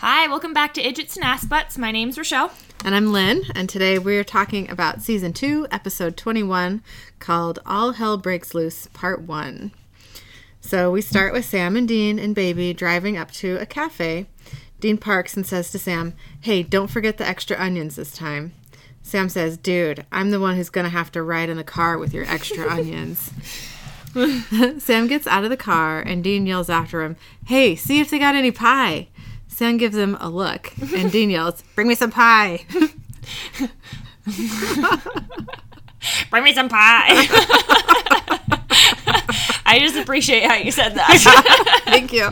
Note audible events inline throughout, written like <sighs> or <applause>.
Hi, welcome back to Idgits and Ass Butts. My name's Rochelle. And I'm Lynn, and today we're talking about season 2, episode 21, called All Hell Breaks Loose, part 1. So we start with Sam and Dean and Baby driving up to a cafe. Dean parks and says to Sam, Hey, don't forget the extra onions this time. Sam says, Dude, I'm the one who's going to have to ride in the car with your extra <laughs> onions. <laughs> Sam gets out of the car and Dean yells after him, Hey, see if they got any pie. Sam gives him a look and Dean yells, Bring me some pie. <laughs> Bring me some pie. <laughs> I just appreciate how you said that. <laughs> Thank you.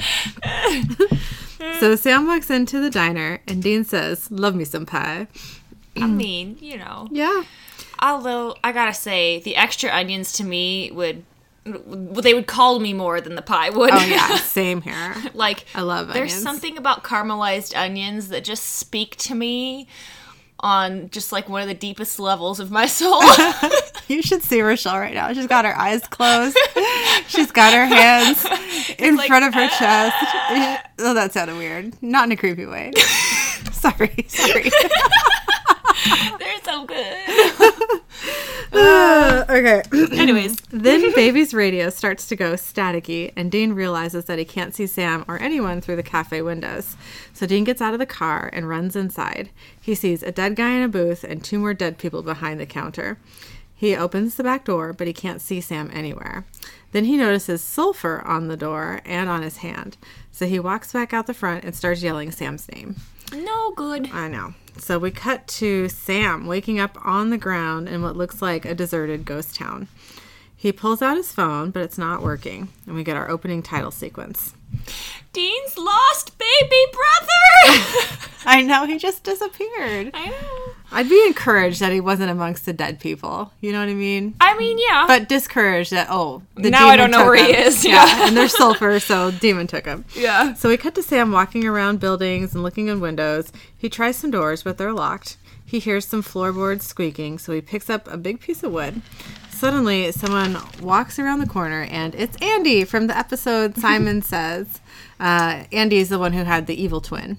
so Sam walks into the diner and Dean says, Love me some pie. I mean, you know. Yeah. Although I gotta say, the extra onions to me would they would call me more than the pie would. Oh yeah, <laughs> same here. like I love There's onions. something about caramelized onions that just speak to me on just like one of the deepest levels of my soul. <laughs> <laughs> You should see Rochelle right now. She's got her eyes closed. She's got her hands in like, front of her ah. chest. Oh, that sounded weird. Not in a creepy way. sorry, sorry. <laughs> They're so good. <laughs> Uh, okay. <clears throat> Anyways, <laughs> Then Baby's radio starts to go staticky, and Dean realizes that he can't see Sam or anyone through the cafe windows. So Dean gets out of the car and runs inside. He sees a dead guy in a booth and two more dead people behind the counter. He opens the back door, but he can't see Sam anywhere. Then he notices sulfur on the door and on his hand. So he walks back out the front and starts yelling Sam's name. no good. I know. So we cut to Sam waking up on the ground in what looks like a deserted ghost town. He pulls out his phone, but it's not working, and we get our opening title sequence. Dean's lost baby brother. <laughs> I know he just disappeared. I know. I'd be encouraged that he wasn't amongst the dead people. You know what I mean? I mean, yeah. But discouraged that oh, the Now I don't know where he him. is, yeah. and there's sulfur, so <laughs> demon took him. yeah. So we cut to Sam walking around buildings and looking in windows. He tries some doors, but they're locked. He hears some floorboards squeaking, so he picks up a big piece of wood. Suddenly, someone walks around the corner, and it's Andy from the episode <laughs> Simon Says. Uh, Andy is the one who had the evil twin.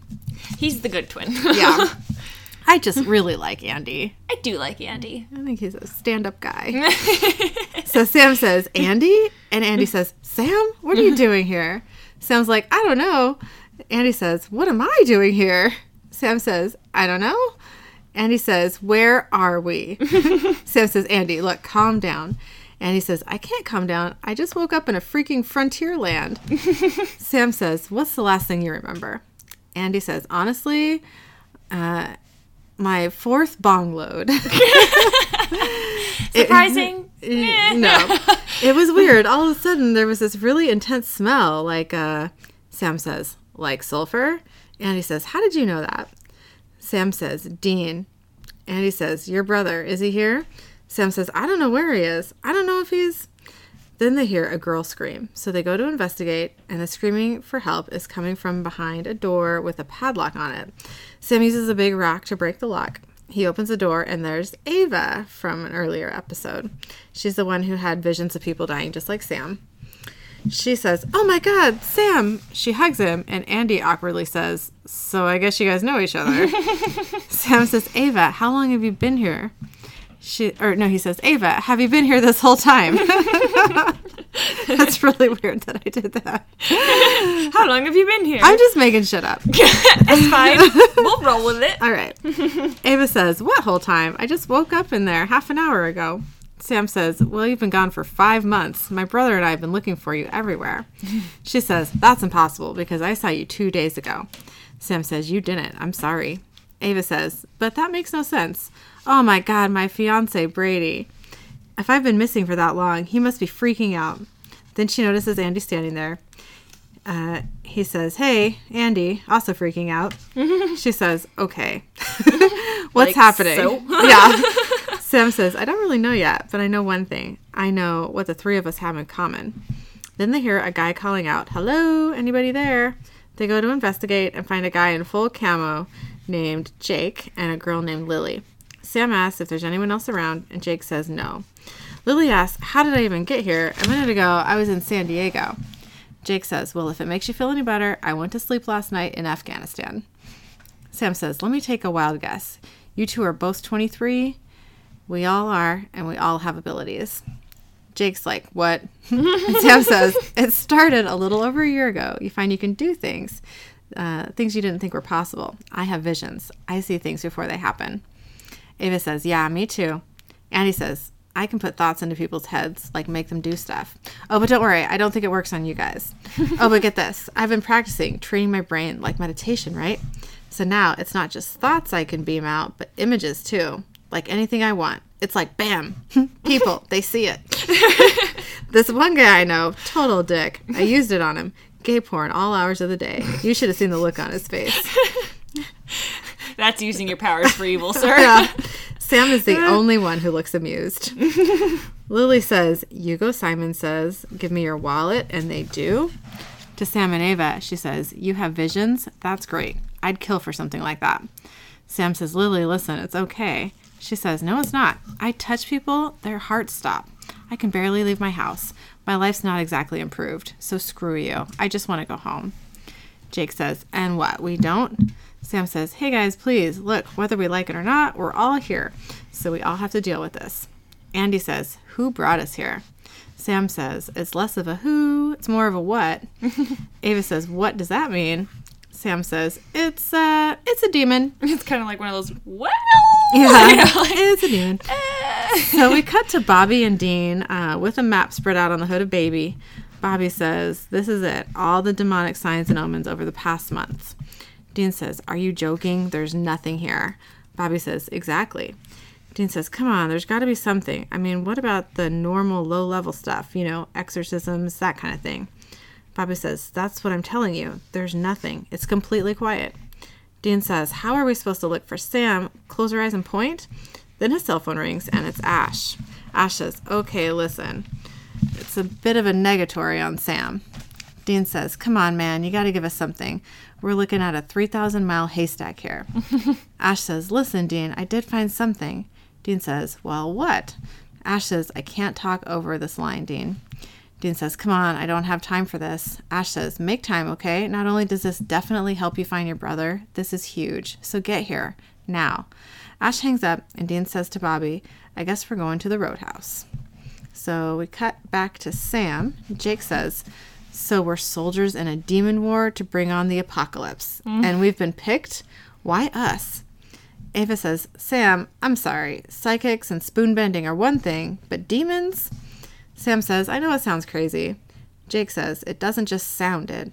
He's the good twin. Yeah. <laughs> I just really like Andy. <laughs> I do like Andy. I think he's a stand up guy. <laughs> so Sam says, Andy? And Andy says, Sam, what are you doing here? Sam's like, I don't know. Andy says, What am I doing here? Sam says, I don't know. Andy says, Where are we? <laughs> Sam says, Andy, look, calm down. Andy says, I can't calm down. I just woke up in a freaking frontier land. Sam says, What's the last thing you remember? Andy says, Honestly, uh, my fourth bong load. <laughs> Surprising. Eh, no. <laughs> It was weird. All of a sudden, there was this really intense smell. Like, uh, Sam says, like sulfur. Andy says, How did you know that? Sam says, Dean. Andy says, Your brother, is he here? Sam says, I don't know where he is. I don't know if he's. Then they hear a girl scream. So they go to investigate, and the screaming for help is coming from behind a door with a padlock on it. Sam uses a big rock to break the lock. He opens the door, and there's Ava from an earlier episode. She's the one who had visions of people dying, just like Sam. She says, Oh my God, Sam! She hugs him, and Andy awkwardly says, So I guess you guys know each other. <laughs> Sam says, Ava, how long have you been here? She, or no, he says, Ava, have you been here this whole time? <laughs> That's really weird that I did that. How long have you been here? I'm just making shit up. <laughs> it's fine. we'll roll with it. All right. Ava says, What whole time? I just woke up in there half an hour ago. Sam says, Well, you've been gone for five months. My brother and I have been looking for you everywhere. <laughs> She says, That's impossible because I saw you two days ago. Sam says, You didn't. I'm sorry. Ava says, But that makes no sense. Oh my God, my fiance, Brady. If I've been missing for that long, he must be freaking out. Then she notices Andy standing there. Uh, he says, Hey, Andy, also freaking out. <laughs> she says, Okay. <laughs> What's Like, happening? so? <laughs> yeah. Sam says, I don't really know yet, but I know one thing. I know what the three of us have in common. Then they hear a guy calling out, Hello, anybody there? They go to investigate and find a guy in full camo named Jake and a girl named Lily. Sam asks if there's anyone else around, and Jake says no. Lily asks, How did I even get here? A minute ago, I was in San Diego. Jake says, Well, if it makes you feel any better, I went to sleep last night in Afghanistan. Sam says, Let me take a wild guess. You two are both 23. We all are, and we all have abilities. Jake's like, What? <laughs> Sam says, It started a little over a year ago. You find you can do things, uh, things you didn't think were possible. I have visions. I see things before they happen. Ava says, Yeah, me too. Andy says, I can put thoughts into people's heads, like make them do stuff. Oh, but don't worry, I don't think it works on you guys. <laughs> oh, but get this I've been practicing, training my brain like meditation, right? So now it's not just thoughts I can beam out, but images too. Like anything I want. It's like bam, <laughs> people, they see it. <laughs> this one guy I know, total dick. I used it on him. Gay porn all hours of the day. You should have seen the look on his face. That's using your powers for evil, sir. <laughs> Yeah. Sam is the only one who looks amused. <laughs> Lily says, Hugo Simon says, Give me your wallet, and they do. To Sam and Ava, she says, You have visions? That's great. I'd kill for something like that. Sam says, Lily, listen, it's okay. She says, No, it's not. I touch people, their hearts stop. I can barely leave my house. My life's not exactly improved, so screw you. I just want to go home. Jake says, And what? We don't? Sam says, Hey guys, please, look, whether we like it or not, we're all here. So we all have to deal with this. Andy says, Who brought us here? Sam says, It's less of a who, it's more of a what. <laughs> Ava says, What does that mean? Sam says, It's uh it's a demon. <laughs> It's kind of like one of those, well. Yeah, <laughs> You know, like, it's a demon. eh. so we cut to Bobby and Dean uh, with a map spread out on the hood of Baby. Bobby says, This is it. All the demonic signs and omens over the past months. Dean says, Are you joking? There's nothing here. Bobby says, Exactly. Dean says, Come on, there's got to be something. I mean, what about the normal low level stuff? You know, exorcisms, that kind of thing. Bobby says, That's what I'm telling you. There's nothing. It's completely quiet. Dean says, How are we supposed to look for Sam? Close her eyes and point? Then his cell phone rings and it's Ash. Ash says, Okay, listen. It's a bit of a negatory on Sam. Dean says, Come on, man, you got to give us something. We're looking at a 3,000 mile haystack here. <laughs> Ash says, Listen, Dean, I did find something. Dean says, Well, what? Ash says, I can't talk over this line, Dean. Dean says, Come on, I don't have time for this. Ash says, Make time, okay? Not only does this definitely help you find your brother, this is huge. So get here, now. Ash hangs up, and Dean says to Bobby, I guess we're going to the roadhouse. So we cut back to Sam. Jake says, So we're soldiers in a demon war to bring on the apocalypse. And we've been picked? Why us? Ava says, Sam, I'm sorry. Psychics and spoon bending are one thing, but demons? Sam says, I know it sounds crazy. Jake says, It doesn't just sound it.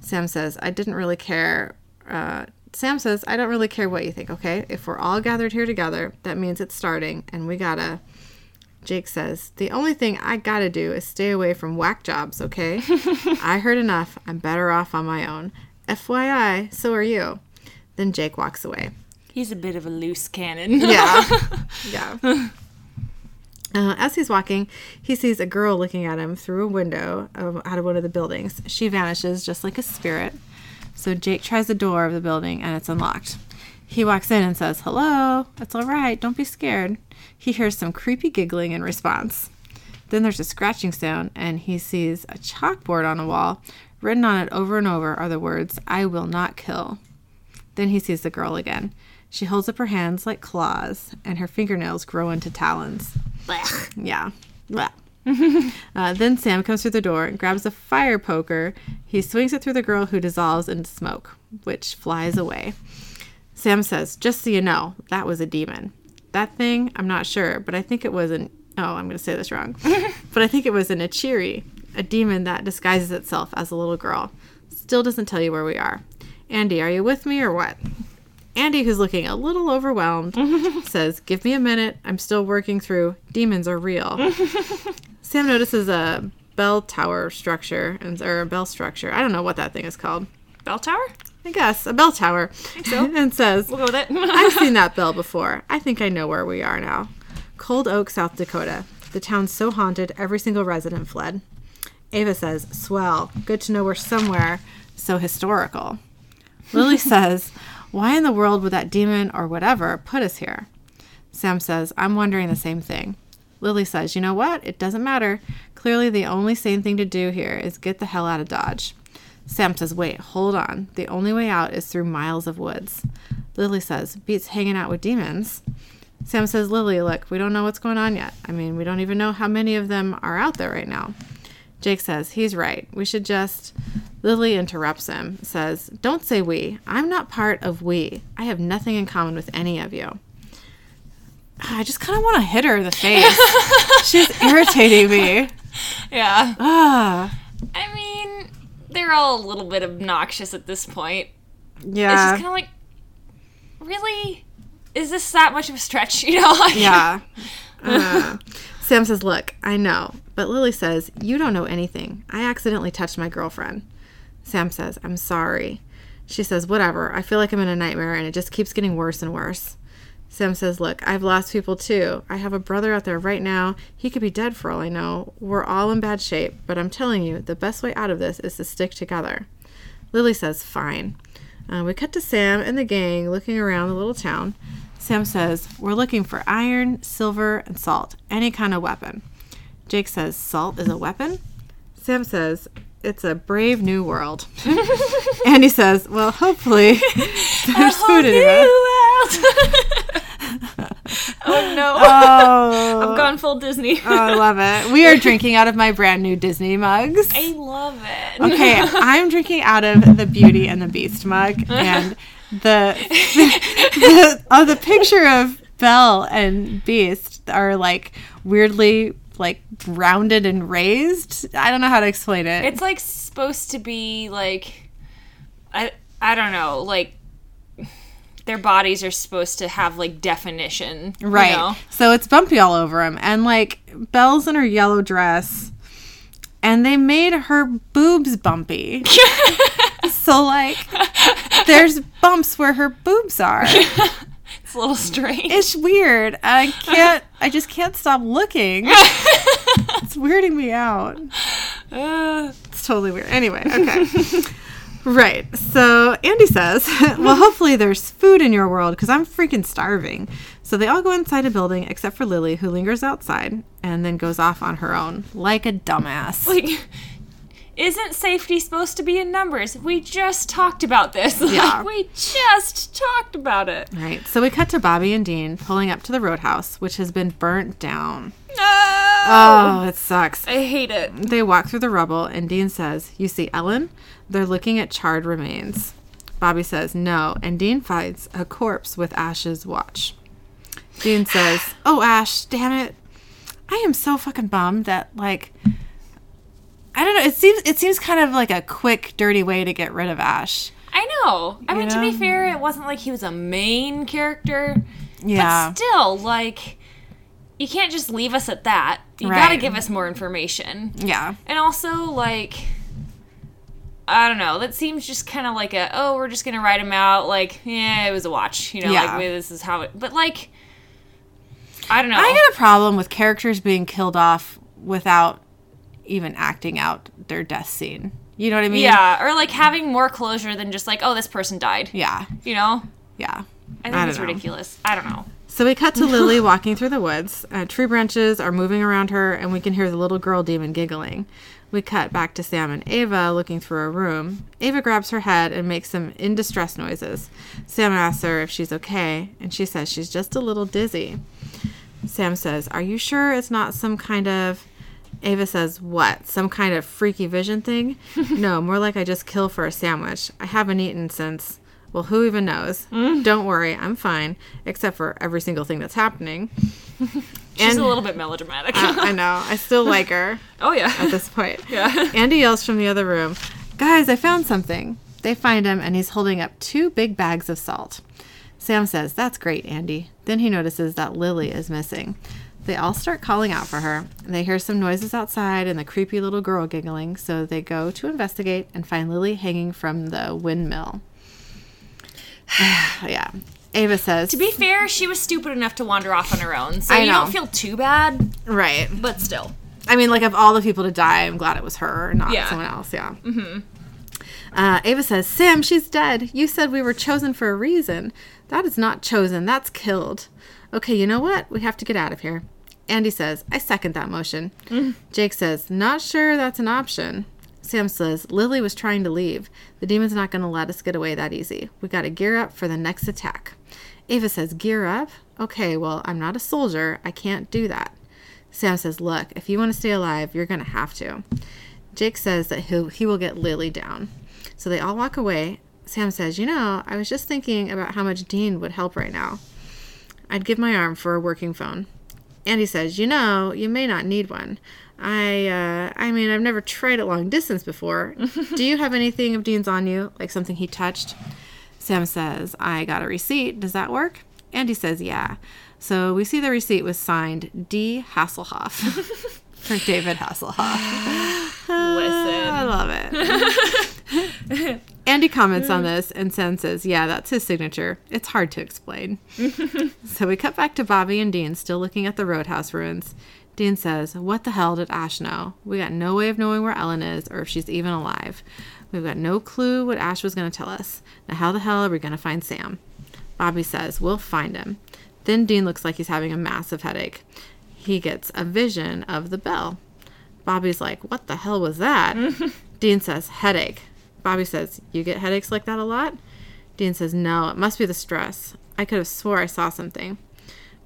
Sam says, I didn't really care. Uh, Sam says, I don't really care what you think, okay? If we're all gathered here together, that means it's starting, and we gotta. Jake says, The only thing I gotta do is stay away from whack jobs, okay? <laughs> I heard enough. I'm better off on my own. FYI, so are you. Then Jake walks away. He's a bit of a loose cannon. Yeah. <laughs> yeah. Uh, as he's walking, he sees a girl looking at him through a window of, out of one of the buildings. She vanishes just like a spirit. So Jake tries the door of the building and it's unlocked. He walks in and says, Hello, it's all right, don't be scared. He hears some creepy giggling in response. Then there's a scratching sound and he sees a chalkboard on a wall. Written on it over and over are the words, I will not kill. Then he sees the girl again. She holds up her hands like claws, and her fingernails grow into talons. Blech. Yeah. Blah. <laughs> uh, then Sam comes through the door and grabs a fire poker. He swings it through the girl, who dissolves into smoke, which flies away. Sam says, Just so you know, that was a demon. That thing, I'm not sure, but I think it was an. Oh, I'm going to say this wrong. <laughs> but I think it was an Acheri, a demon that disguises itself as a little girl. Still doesn't tell you where we are. Andy, are you with me or what? Andy, who's looking a little overwhelmed, <laughs> says, Give me a minute. I'm still working through. Demons are real. <laughs> Sam notices a bell tower structure, and- or a bell structure. I don't know what that thing is called. Bell tower? I guess a bell tower. so. <laughs> and says, We'll go with it. <laughs> I've seen that bell before. I think I know where we are now. Cold Oak, South Dakota. The town's so haunted, every single resident fled. Ava says, Swell. Good to know we're somewhere so historical. Lily <laughs> says, Why in the world would that demon or whatever put us here? Sam says, I'm wondering the same thing. Lily says, You know what? It doesn't matter. Clearly, the only sane thing to do here is get the hell out of Dodge. Sam says, Wait, hold on. The only way out is through miles of woods. Lily says, Beats hanging out with demons. Sam says, Lily, look, we don't know what's going on yet. I mean, we don't even know how many of them are out there right now. Jake says, He's right. We should just. Lily interrupts him, says, Don't say we. I'm not part of we. I have nothing in common with any of you. I just kind of want to hit her in the face. <laughs> She's irritating me. Yeah. Ah, I mean, they're all a little bit obnoxious at this point. Yeah. It's just kind of like, really? Is this that much of a stretch? <laughs> You know? Like, Yeah. Uh, Sam says, Look, I know. But Lily says, You don't know anything. I accidentally touched my girlfriend. Sam says, I'm sorry. She says, Whatever. I feel like I'm in a nightmare and it just keeps getting worse and worse. Sam says, Look, I've lost people too. I have a brother out there right now. He could be dead for all I know. We're all in bad shape, but I'm telling you, the best way out of this is to stick together. Lily says, Fine. Uh, we cut to Sam and the gang looking around the little town. Sam says, We're looking for iron, silver, and salt, any kind of weapon. Jake says, Salt is a weapon? Sam says, It's a brave new world. <laughs> and he says, Well, hopefully <laughs> there's food in it. <laughs> oh no. Oh, I've gone full Disney. oh, I love it. We are drinking out of my brand new Disney mugs. I love it. Okay, I'm drinking out of the Beauty and the Beast mug, and the the, oh, the picture of Belle and Beast are like weirdly like rounded and raised. I don't know how to explain it. It's like supposed to be like I I don't know, like their bodies are supposed to have like definition. you right. know? So it's bumpy all over them, and like Belle's in her yellow dress, and they made her boobs bumpy. <laughs> so like, there's bumps where her boobs are. <laughs> It's a little strange. It's weird. I can't. I just can't stop looking. <laughs> <laughs> It's weirding me out. Uh, It's totally weird. Anyway, okay. <laughs> right. So Andy says, <laughs> "Well, hopefully there's food in your world because I'm freaking starving." So they all go inside a building except for Lily, who lingers outside and then goes off on her own like a dumbass. like isn't safety supposed to be in numbers? We just talked about this. Yeah. Like we just talked about it. Right. So we cut to Bobby and Dean pulling up to the roadhouse, which has been burnt down. No. Oh, it sucks. I hate it. They walk through the rubble, and Dean says, You see Ellen? They're looking at charred remains. Bobby says, No, and Dean finds a corpse with Ash's watch. Dean says, <sighs> Oh, Ash, damn it. I am so fucking bummed that, like, I don't know. It seems it seems kind of like a quick, dirty way to get rid of Ash. I know. I mean, to be fair, it wasn't like he was a main character. Yeah. But still, like, you can't just leave us at that. You gotta give us more information. Yeah. And also, like, I don't know. That seems just kind of like a, oh, we're just gonna write him out. Like, yeah, it was a watch. You know, Yeah. like, this is how it. But, like, I don't know. I got a problem with characters being killed off without even acting out their death scene. You know what I mean? yeah, or like having more closure than just like, oh, this person died. Yeah. You know? Yeah. I think I it's know. ridiculous. I don't know. So we cut to <laughs> Lily walking through the woods. Uh, tree branches are moving around her, and we can hear the little girl demon giggling. We cut back to Sam and Ava looking through a room. Ava grabs her head and makes some in distress noises. Sam asks her if she's okay, and she says she's just a little dizzy. Sam says, Are you sure it's not some kind of. Ava says, What? Some kind of freaky vision thing? <laughs> no, more like I just kill for a sandwich. I haven't eaten since. Well, who even knows? Mm. Don't worry, I'm fine, except for every single thing that's happening. <laughs> She's And- a little bit melodramatic. I, I know. I still like her <laughs> oh, yeah. at this point. <laughs> Yeah. Andy yells from the other room, Guys, I found something. They find him, and he's holding up two big bags of salt. Sam says, That's great, Andy. Then he notices that Lily is missing. They all start calling out for her. and They hear some noises outside and the creepy little girl giggling, so they go to investigate and find Lily hanging from the windmill. <sighs> yeah. Ava says, To be fair, she was stupid enough to wander off on her own, so I you know. don't feel too bad, Right. but still. I mean, like of all the people to die, I'm glad it was her, not Yeah. someone else. Yeah. Mm-hmm. Uh, Ava says, "Sam, she's dead. You said we were chosen for a reason. That is not chosen. That's killed. Okay, you know what? We have to get out of here." Andy says, I second that motion. Jake says, Not sure that's an option. Sam says, Lily was trying to leave. The demon's not going to let us get away that easy. We got to gear up for the next attack. Ava says, Gear up? Okay, well, I'm not a soldier. I can't do that. Sam says, Look, if you want to stay alive, you're going to have to. Jake says that he'll, he will get Lily down. So they all walk away. Sam says, You know, I was just thinking about how much Dean would help right now. I'd give my arm for a working phone. Andy says, You know, you may not need one. I, uh, I mean, I've never tried it long distance before. <laughs> Do you have anything of Dean's on you, like something he touched? Sam says, I got a receipt. Does that work? Andy says, Yeah. So we see the receipt was signed D. Hasselhoff <laughs> for David Hasselhoff. <gasps> Listen. I love it. <laughs> Andy comments on this, and Sam says, Yeah, that's his signature. It's hard to explain. so we cut back to Bobby and Dean still looking at the roadhouse ruins. Dean says, What the hell did Ash know? We got no way of knowing where Ellen is or if she's even alive. We've got no clue what Ash was going to tell us. Now, how the hell are we going to find Sam? Bobby says, We'll find him. Then Dean looks like he's having a massive headache. He gets a vision of the bell. Bobby's like, What the hell was that? <laughs> Dean says, Headache. Bobby says, You get headaches like that a lot? Dean says, No, it must be the stress. I could have swore I saw something.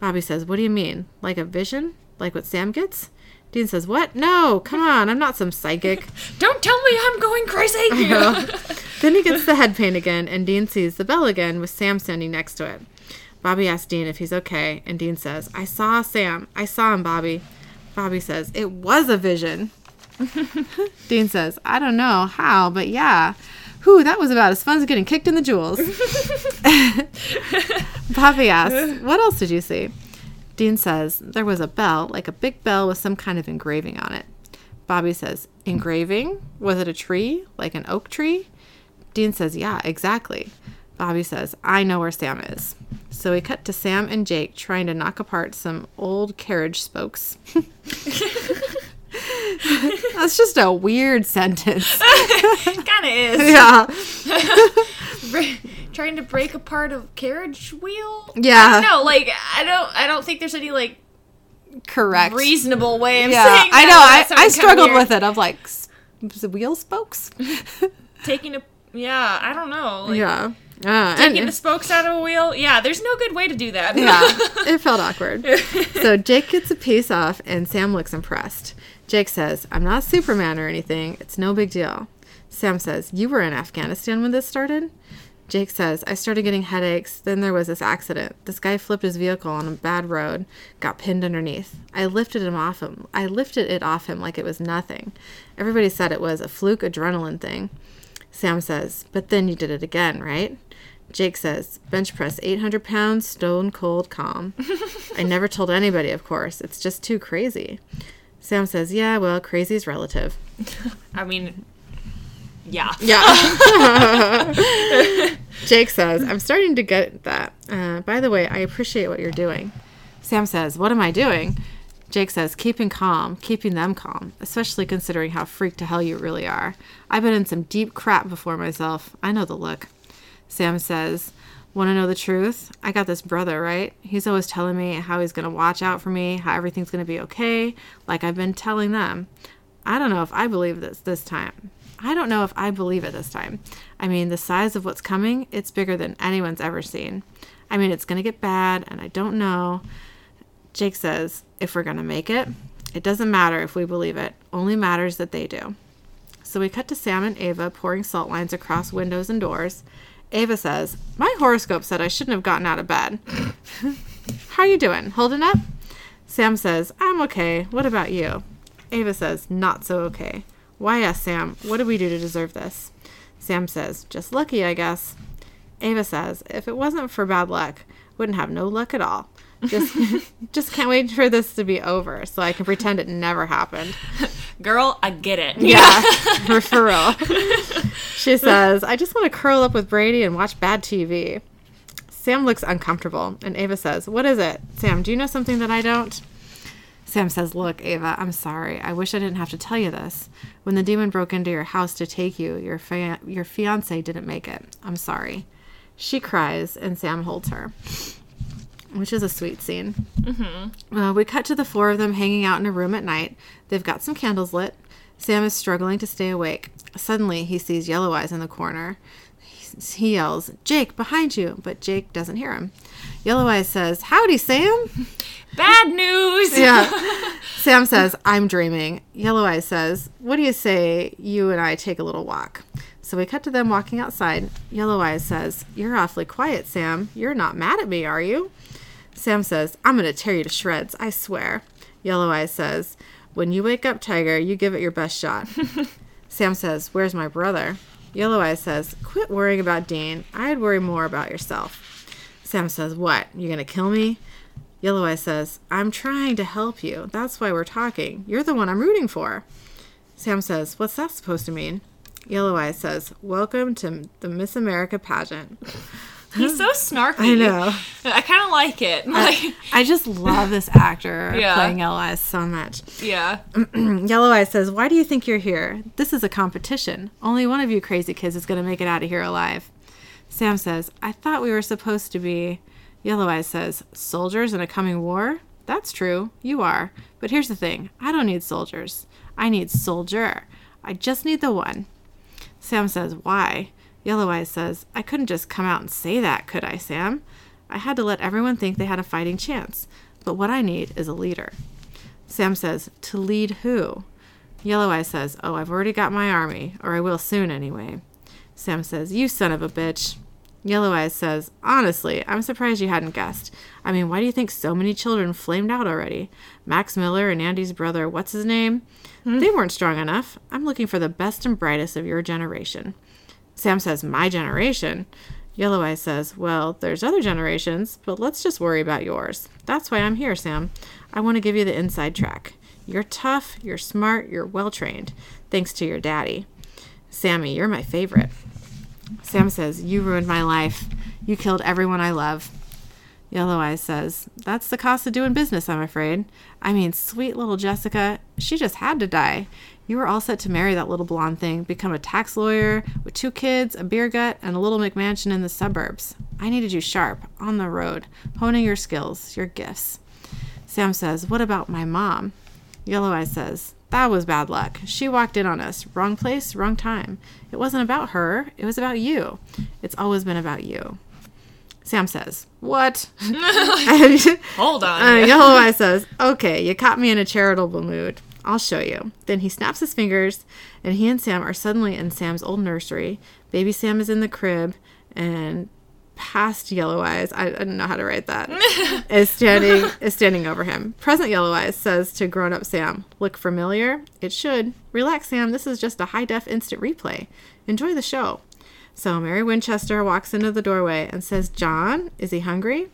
Bobby says, What do you mean? Like a vision? Like what Sam gets? Dean says, What? No, come on, I'm not some psychic. <laughs> Don't tell me I'm going crazy. <laughs> then he gets the head pain again, and Dean sees the bell again with Sam standing next to it. Bobby asks Dean if he's okay, and Dean says, I saw Sam. I saw him, Bobby. Bobby says, It was a vision. <laughs> Dean says, I don't know how, but yeah. Whew, that was about as fun as getting kicked in the jewels. Bobby asks, What else did you see? Dean says, There was a bell, like a big bell with some kind of engraving on it. Bobby says, Engraving? Was it a tree? Like an oak tree? Dean says, Yeah, exactly. Bobby says, I know where Sam is. So we cut to Sam and Jake trying to knock apart some old carriage spokes. <laughs> That's just a weird sentence. <laughs> kind of is. Yeah. <laughs> Trying to break apart a carriage wheel. Yeah. No, like I don't. I don't think there's any like Correct. reasonable way of yeah. saying. I know. I, I struggled with it. I'm like, "S- was wheel spokes? <laughs> taking a. Yeah, I don't know. Like, yeah. Uh, Taking and- the spokes out of a wheel. Yeah, there's no good way to do that. yeah, <laughs> it felt awkward. So Jake gets a piece off, and Sam looks impressed. Jake says, I'm not Superman or anything. It's no big deal. Sam says, You were in Afghanistan when this started? Jake says, I started getting headaches. Then there was this accident. This guy flipped his vehicle on a bad road, got pinned underneath. I lifted him off him. I lifted it off him like it was nothing. Everybody said it was a fluke adrenaline thing. Sam says, But then you did it again, right? Jake says, bench press 800 pounds, stone cold calm. <laughs> I never told anybody, of course. It's just too crazy. Sam says, yeah, well, crazy is relative. <laughs> I mean, yeah. Yeah. <laughs> <laughs> Jake says, I'm starting to get that. Uh, by the way, I appreciate what you're doing. Sam says, What am I doing? Jake says, Keeping calm, keeping them calm, especially considering how freaked to hell you really are. I've been in some deep crap before myself. I know the look. Sam says, Want to know the truth? I got this brother, right? He's always telling me how he's going to watch out for me, how everything's going to be okay, like I've been telling them. I don't know if I believe this this time. I don't know if I believe it this time. I mean, the size of what's coming, it's bigger than anyone's ever seen. I mean, it's going to get bad, and I don't know. Jake says, if we're going to make it, it doesn't matter if we believe it, only matters that they do. So we cut to Sam and Ava pouring salt lines across windows and doors. Ava says, My horoscope said I shouldn't have gotten out of bed. <laughs> How are you doing? Holding up? Sam says, I'm okay. What about you? Ava says, Not so okay. Why, yes, Sam. What did we do to deserve this? Sam says, Just lucky, I guess. Ava says, If it wasn't for bad luck, wouldn't have no luck at all. Just, <laughs> just can't wait for this to be over so I can pretend it never happened. Girl, I get it. Yeah, <laughs> for, for real. She says, I just want to curl up with Brady and watch bad TV. Sam looks uncomfortable, and Ava says, What is it? Sam, do you know something that I don't? Sam says, Look, Ava, I'm sorry. I wish I didn't have to tell you this. When the demon broke into your house to take you, your, fa- your fiance didn't make it. I'm sorry. She cries, and Sam holds her. which is a sweet scene. Mm-hmm. Uh, we cut to the four of them hanging out in a room at night. They've got some candles lit. Sam is struggling to stay awake. Suddenly, he sees Yellow Eyes in the corner. He, he yells, Jake, behind you, but Jake doesn't hear him. Yellow Eyes says, Howdy, Sam. <laughs> Bad news. <laughs> Yeah. <laughs> Sam says, I'm dreaming. Yellow Eyes says, What do you say you and I take a little walk? So we cut to them walking outside. Yellow Eyes says, You're awfully quiet, Sam. You're not mad at me, are you? Sam says, I'm going to tear you to shreds, I swear. Yellow Eyes says, When you wake up, Tiger, you give it your best shot. Sam says, Where's my brother? Yellow Eyes says, Quit worrying about Dean. I'd worry more about yourself. Sam says, What? You to kill me? Yellow Eye says, I'm trying to help you. That's why we're talking. You're the one I'm rooting for. Sam says, What's that supposed to mean? Yellow Eye says, Welcome to the Miss America pageant. <laughs> He's so snarky. I know. I kind of like it. Like, I just love this actor <laughs> Yeah. playing Yellow Eyes so much. yeah. <clears throat> Yellow Eyes says, Why do you think you're here? This is a competition. Only one of you crazy kids is going to make it out of here alive. Sam says, I thought we were supposed to be. Yellow Eyes says, Soldiers in a coming war? That's true. You are. But here's the thing I don't need soldiers. I need soldier. I just need the one. Sam says, Why? Yellow Eyes says, I couldn't just come out and say that, could I, Sam? I had to let everyone think they had a fighting chance. But what I need is a leader. Sam says, To lead who? Yellow Eye says, Oh, I've already got my army, or I will soon anyway. Sam says, You son of a bitch. Yellow Eyes says, Honestly, I'm surprised you hadn't guessed. I mean, why do you think so many children flamed out already? Max Miller and Andy's brother, what's his name? Hmm. They weren't strong enough. I'm looking for the best and brightest of your generation. Sam says, My generation? Yellow Eye says, Well, there's other generations, but let's just worry about yours. That's why I'm here, Sam. I want to give you the inside track. You're tough, you're smart, you're well trained, thanks to your daddy. Sammy, you're my favorite. Sam says, You ruined my life. You killed everyone I love. Yellow Eyes says, That's the cost of doing business, I'm afraid. I mean, sweet little Jessica, she just had to die. You were all set to marry that little blonde thing, become a tax lawyer with two kids, a beer gut, and a little McMansion in the suburbs. I needed you sharp, on the road, honing your skills, your gifts. Sam says, What about my mom? Yellow Eye says, That was bad luck. She walked in on us. Wrong place, wrong time. It wasn't about her, it was about you. It's always been about you. Sam says, What? And, <laughs> <laughs> Hold on. uh, Yellow Eye says, Okay, you caught me in a charitable mood. I'll show you. Then he snaps his fingers, and he and Sam are suddenly in Sam's old nursery. Baby Sam is in the crib, and past Yellow Eyes, I, I don't know how to write that, <laughs> is standing is standing over him. Present Yellow Eyes says to grown up Sam, Look familiar? It should. Relax, Sam. This is just a high def instant replay. Enjoy the show. So Mary Winchester walks into the doorway and says, John, is he hungry?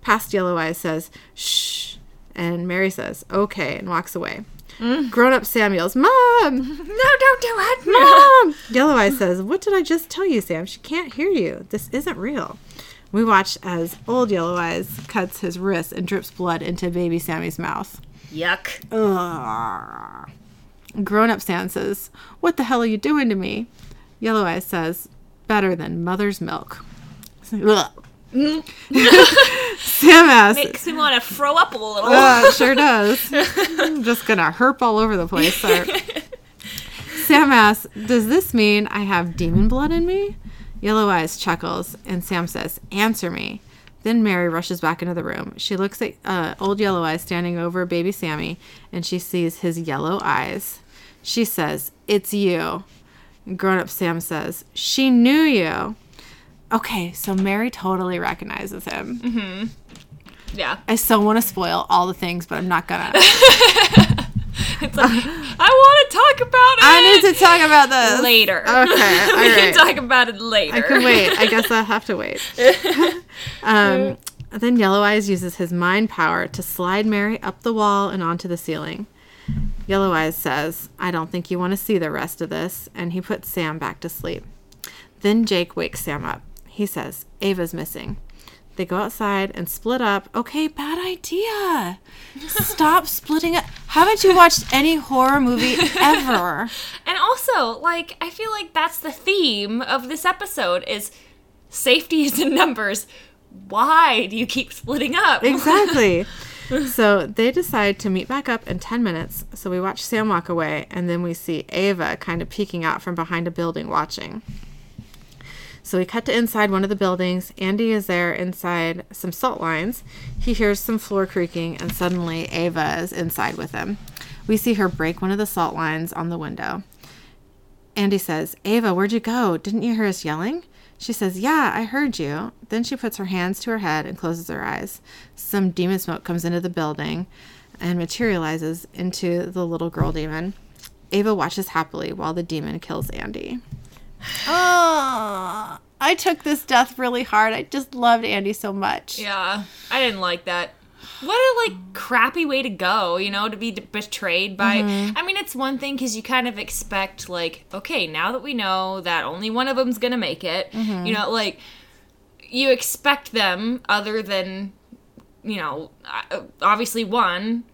Past Yellow Eyes says, Shh. And Mary says, Okay, and walks away. Mm. Grown up Sam yells, Mom! <laughs> no, don't do it. <laughs> Mom! Yellow Eye says, What did I just tell you, Sam? She can't hear you. This isn't real. We watch as old Yellow Eyes cuts his wrist and drips blood into baby Sammy's mouth. Yuck. Ugh. Grown up Sam says, What the hell are you doing to me? Yellow Eyes says, Better than mother's milk. <laughs> Ugh. Sam asks, Makes me want to throw up a little. uh, sure does. I'm just gonna herp all over the place. Sir. <laughs> Sam asks, "Does this mean I have demon blood in me?" Yellow Eyes chuckles, and Sam says, "Answer me." Then Mary rushes back into the room. She looks at uh, old Yellow Eyes standing over baby Sammy, and she sees his yellow eyes. She says, "It's you." Grown up Sam says, "She knew you." Okay, so Mary totally recognizes him. Mm-hmm. Yeah. I still want to spoil all the things, but I'm not gonna. <laughs> It's like, I want to talk about it. I need to talk about this later. Okay, all <laughs> we can talk about it later. I can wait. I guess I'll have to wait. <laughs> um, then Yellow Eyes uses his mind power to slide Mary up the wall and onto the ceiling. Yellow Eyes says, I don't think you want to see the rest of this, and he puts Sam back to sleep. Then Jake wakes Sam up. He says, Ava's missing. They go outside and split up. Okay, bad idea. Stop <laughs> splitting up. Haven't you watched any horror movie ever? <laughs> And also, like, I feel like that's the theme of this episode is safety is in numbers. why do you keep splitting up? Exactly. <laughs> so they decide to meet back up in 10 minutes. So we watch Sam walk away, and then we see Ava kind of peeking out from behind a building watching. So we cut to inside one of the buildings. Andy is there inside some salt lines. He hears some floor creaking, and suddenly Ava is inside with him. We see her break one of the salt lines on the window. Andy says, Ava, where'd you go? Didn't you hear us yelling? She says, Yeah, I heard you. Then she puts her hands to her head and closes her eyes. Some demon smoke comes into the building and materializes into the little girl demon. Ava watches happily while the demon kills Andy. Oh, I took this death really hard. I just loved Andy so much. Yeah, I didn't like that. What a like crappy way to go, you know, to be betrayed by. I mean, it's one thing because you kind of expect like, okay, now that we know that only one of them's gonna make it, you know, like you expect them, other than, you know, uh, obviously one,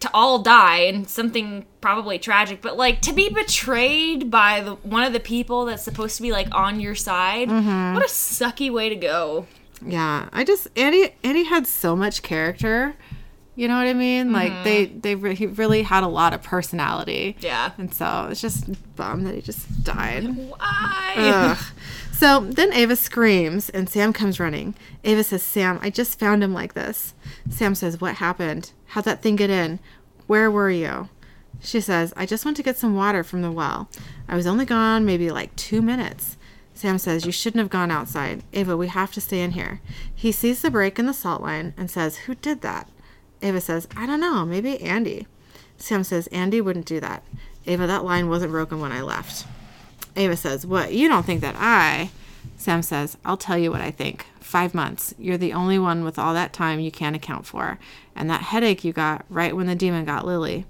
to all die and something probably tragic, but like to be betrayed by the one of the people that's supposed to be like on your side. Mm-hmm. What a sucky way to go. Yeah, I just Andy Andy had so much character. You know what I mean? Like mm-hmm. they they re- he really had a lot of personality. Yeah. And so it's just bummed that he just died. Why? Ugh. So then Ava screams and Sam comes running. Ava says, Sam, I just found him like this. Sam says, What happened? How'd that thing get in? Where were you? She says, I just went to get some water from the well. I was only gone maybe like two minutes. Sam says, You shouldn't have gone outside. Ava, we have to stay in here. He sees the break in the salt line and says, Who did that? Ava says, I don't know. Maybe Andy. Sam says, Andy wouldn't do that. Ava, that line wasn't broken when I left. Ava says, What? You don't think that I. Sam says, I'll tell you what I think. Five months. You're the only one with all that time you can't account for. And that headache you got right when the demon got Lily.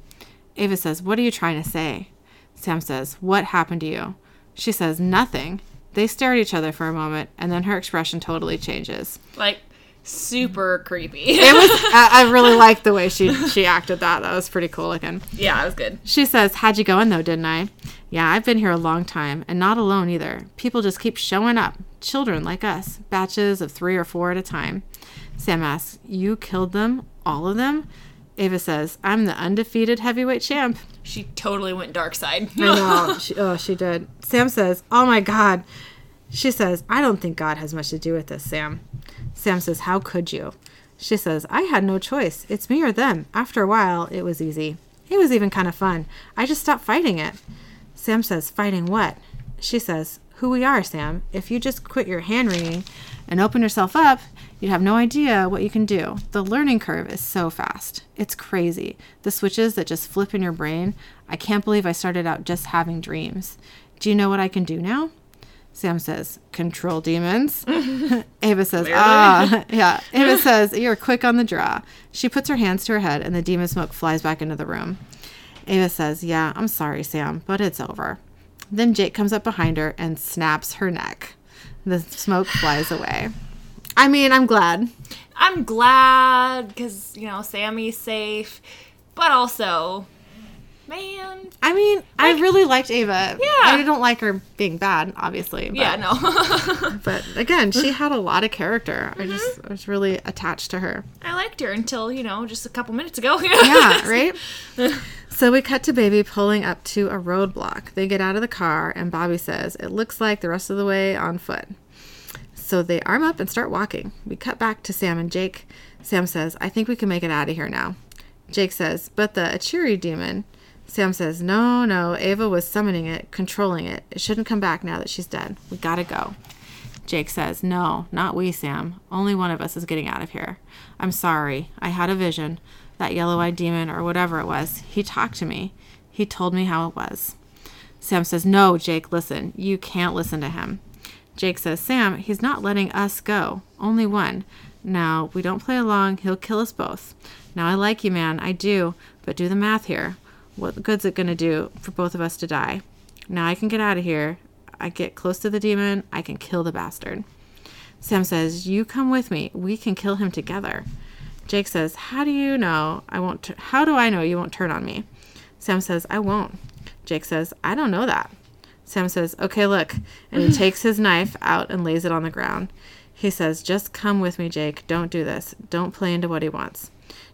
Ava says, What are you trying to say? Sam says, What happened to you? She says, Nothing. They stare at each other for a moment, and then her expression totally changes. Like super creepy. It was. <laughs> I, I really liked the way she she acted that. That was pretty cool looking. yeah, it was good. She says, Had you going though, didn't I? Yeah, I've been here a long time, and not alone either. People just keep showing up. Children like us, batches of three or four at a time. Sam asks, You killed them? All of them? Ava says, I'm the undefeated heavyweight champ. She totally went dark side. I know. <laughs> she, oh, she did. Sam says, Oh my God. She says, I don't think God has much to do with this, Sam. Sam says, How could you? She says, I had no choice. It's me or them. After a while, it was easy. It was even kind of fun. I just stopped fighting it. Sam says, Fighting what? She says, Who we are, Sam. If you just quit your hand wringing and open yourself up, you'd have no idea what you can do. The learning curve is so fast. It's crazy. The switches that just flip in your brain. I can't believe I started out just having dreams. Do you know what I can do now? Sam says, control demons. <laughs> Ava says, ah, yeah. Ava says, you're quick on the draw. She puts her hands to her head and the demon smoke flies back into the room. Ava says, yeah, I'm sorry, Sam, but it's over. Then Jake comes up behind her and snaps her neck. The smoke flies away. I mean, I'm glad. I'm glad because you know Sammy's safe, but also, man, I mean, I really liked Ava. Yeah. I don't like her being bad, obviously. But, yeah, no. <laughs> But again, she <laughs> had a lot of character. I mm-hmm. just I was really attached to her. I liked her until you know just a couple minutes ago. <laughs> Yeah, right? So we cut to Baby pulling up to a roadblock. They get out of the car, and Bobby says, It looks like the rest of the way on foot. So they arm up and start walking. We cut back to Sam and Jake. Sam says, I think we can make it out of here now. Jake says, But the Acheri demon. Sam says, No, no, Ava was summoning it, controlling it. It shouldn't come back now that she's dead. We gotta go. Jake says, No, not we, Sam. Only one of us is getting out of here. I'm sorry. I had a vision. That yellow eyed demon, or whatever it was, he talked to me. He told me how it was. Sam says, No, Jake, listen. You can't listen to him. Jake says, Sam, he's not letting us go. Only one. Now, we don't play along, he'll kill us both. Now, I like you, man. I do. But do the math here. What good's it going to do for both of us to die? Now I can get out of here. I get close to the demon. I can kill the bastard. Sam says, You come with me. We can kill him together. Jake says, How do you know I won't? T- How do I know you won't turn on me? Sam says, I won't. Jake says, I don't know that. Sam says, Okay, look. And he <laughs> takes his knife out and lays it on the ground. He says, Just come with me, Jake. Don't do this. Don't play into what he wants.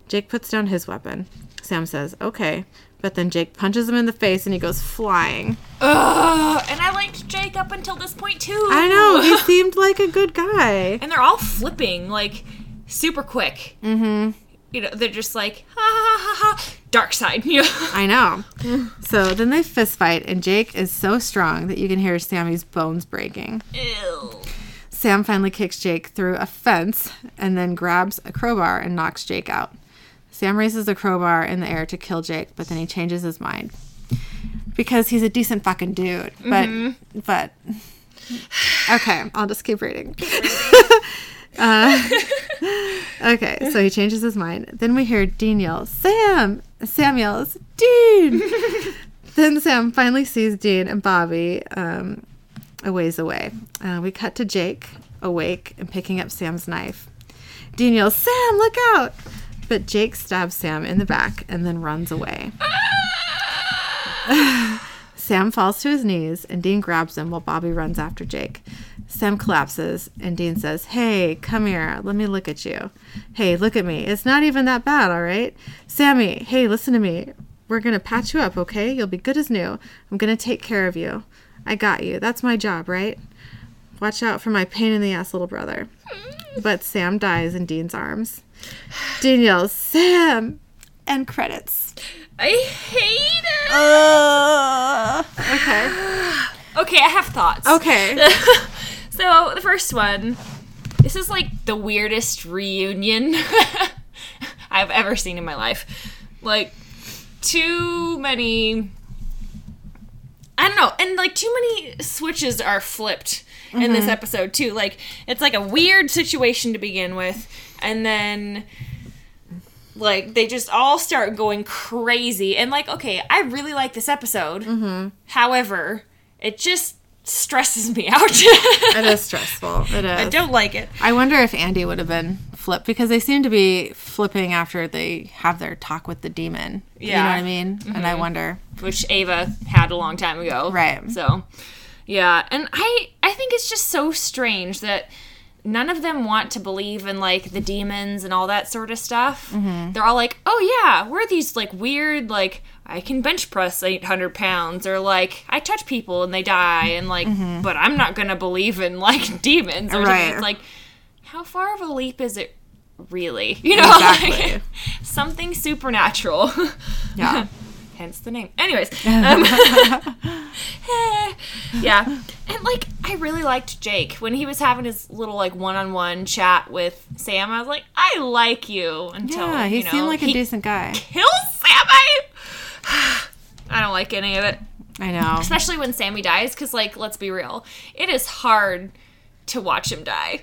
Jake puts down his weapon. Sam says, Okay. But then Jake punches him in the face and he goes flying. Ugh, and I liked Jake up until this point too. I know, he <laughs> seemed like a good guy. and they're all flipping like super quick. Mm-hmm. You know, they're just like ha ha ha ha. Dark side. <laughs> I know. So then they fist fight, and Jake is so strong that you can hear Sammy's bones breaking. Ew. Sam finally kicks Jake through a fence and then grabs a crowbar and knocks Jake out. Sam raises the crowbar in the air to kill Jake, but then he changes his mind because he's a decent fucking dude. But but okay, <sighs> I'll just keep reading. <laughs> uh, okay, so he changes his mind. Then we hear Dean yell, "Sam!" Sam yells, "Dean!" <laughs> then Sam finally sees Dean and Bobby um, a ways away. Uh, we cut to Jake awake and picking up Sam's knife. Dean yells, "Sam, look out!" But Jake stabs Sam in the back and then runs away. <laughs> Sam falls to his knees and Dean grabs him while Bobby runs after Jake. Sam collapses and Dean says, Hey, come here. Let me look at you. Hey, look at me. It's not even that bad, all right? Sammy, hey, listen to me. We're going to patch you up, okay? You'll be good as new. I'm going to take care of you. I got you. That's my job, right? Watch out for my pain in the ass little brother. But Sam dies in Dean's arms. Dean yells, Sam! And credits. I hate it. Uh, okay. <sighs> okay, I have thoughts. Okay. <laughs> so the first one, this is like the weirdest reunion <laughs> I've ever seen in my life. Like too many I don't know, and like too many switches are flipped in this mm-hmm. episode too. Like it's like a weird situation to begin with, and then like they just all start going crazy. And like, okay, I really like this episode. Mm-hmm. However, it just stresses me <laughs> out. It is stressful. It is. I don't like it. I wonder if Andy would have been flipped because they seem to be flipping after they have their talk with the demon. You know Yeah. what I mean? And I mm-hmm. wonder. which Ava had a long time ago. Right. So, yeah, and I I think it's just so strange that none of them want to believe in like the demons and all that sort of stuff. Mm-hmm. They're all like, "Oh yeah, we're these like weird like I can bench press 800 pounds or like I touch people and they die and like mm-hmm. but I'm not going to believe in like <laughs> demons or something." Right. It's like how far of a leap is it really? You know, <laughs> Exactly. like, something supernatural. <laughs> Yeah. Hence the name. Anyways, <laughs> um, <laughs> yeah, and like I really liked Jake when he was having his little like one-on-one chat with Sam. I was like, I like you until Yeah, he you know, seemed like a decent guy. kills Sammy. <sighs> I don't like any of it, I know. especially when Sammy dies. Because like, let's be real, it is hard to watch him die.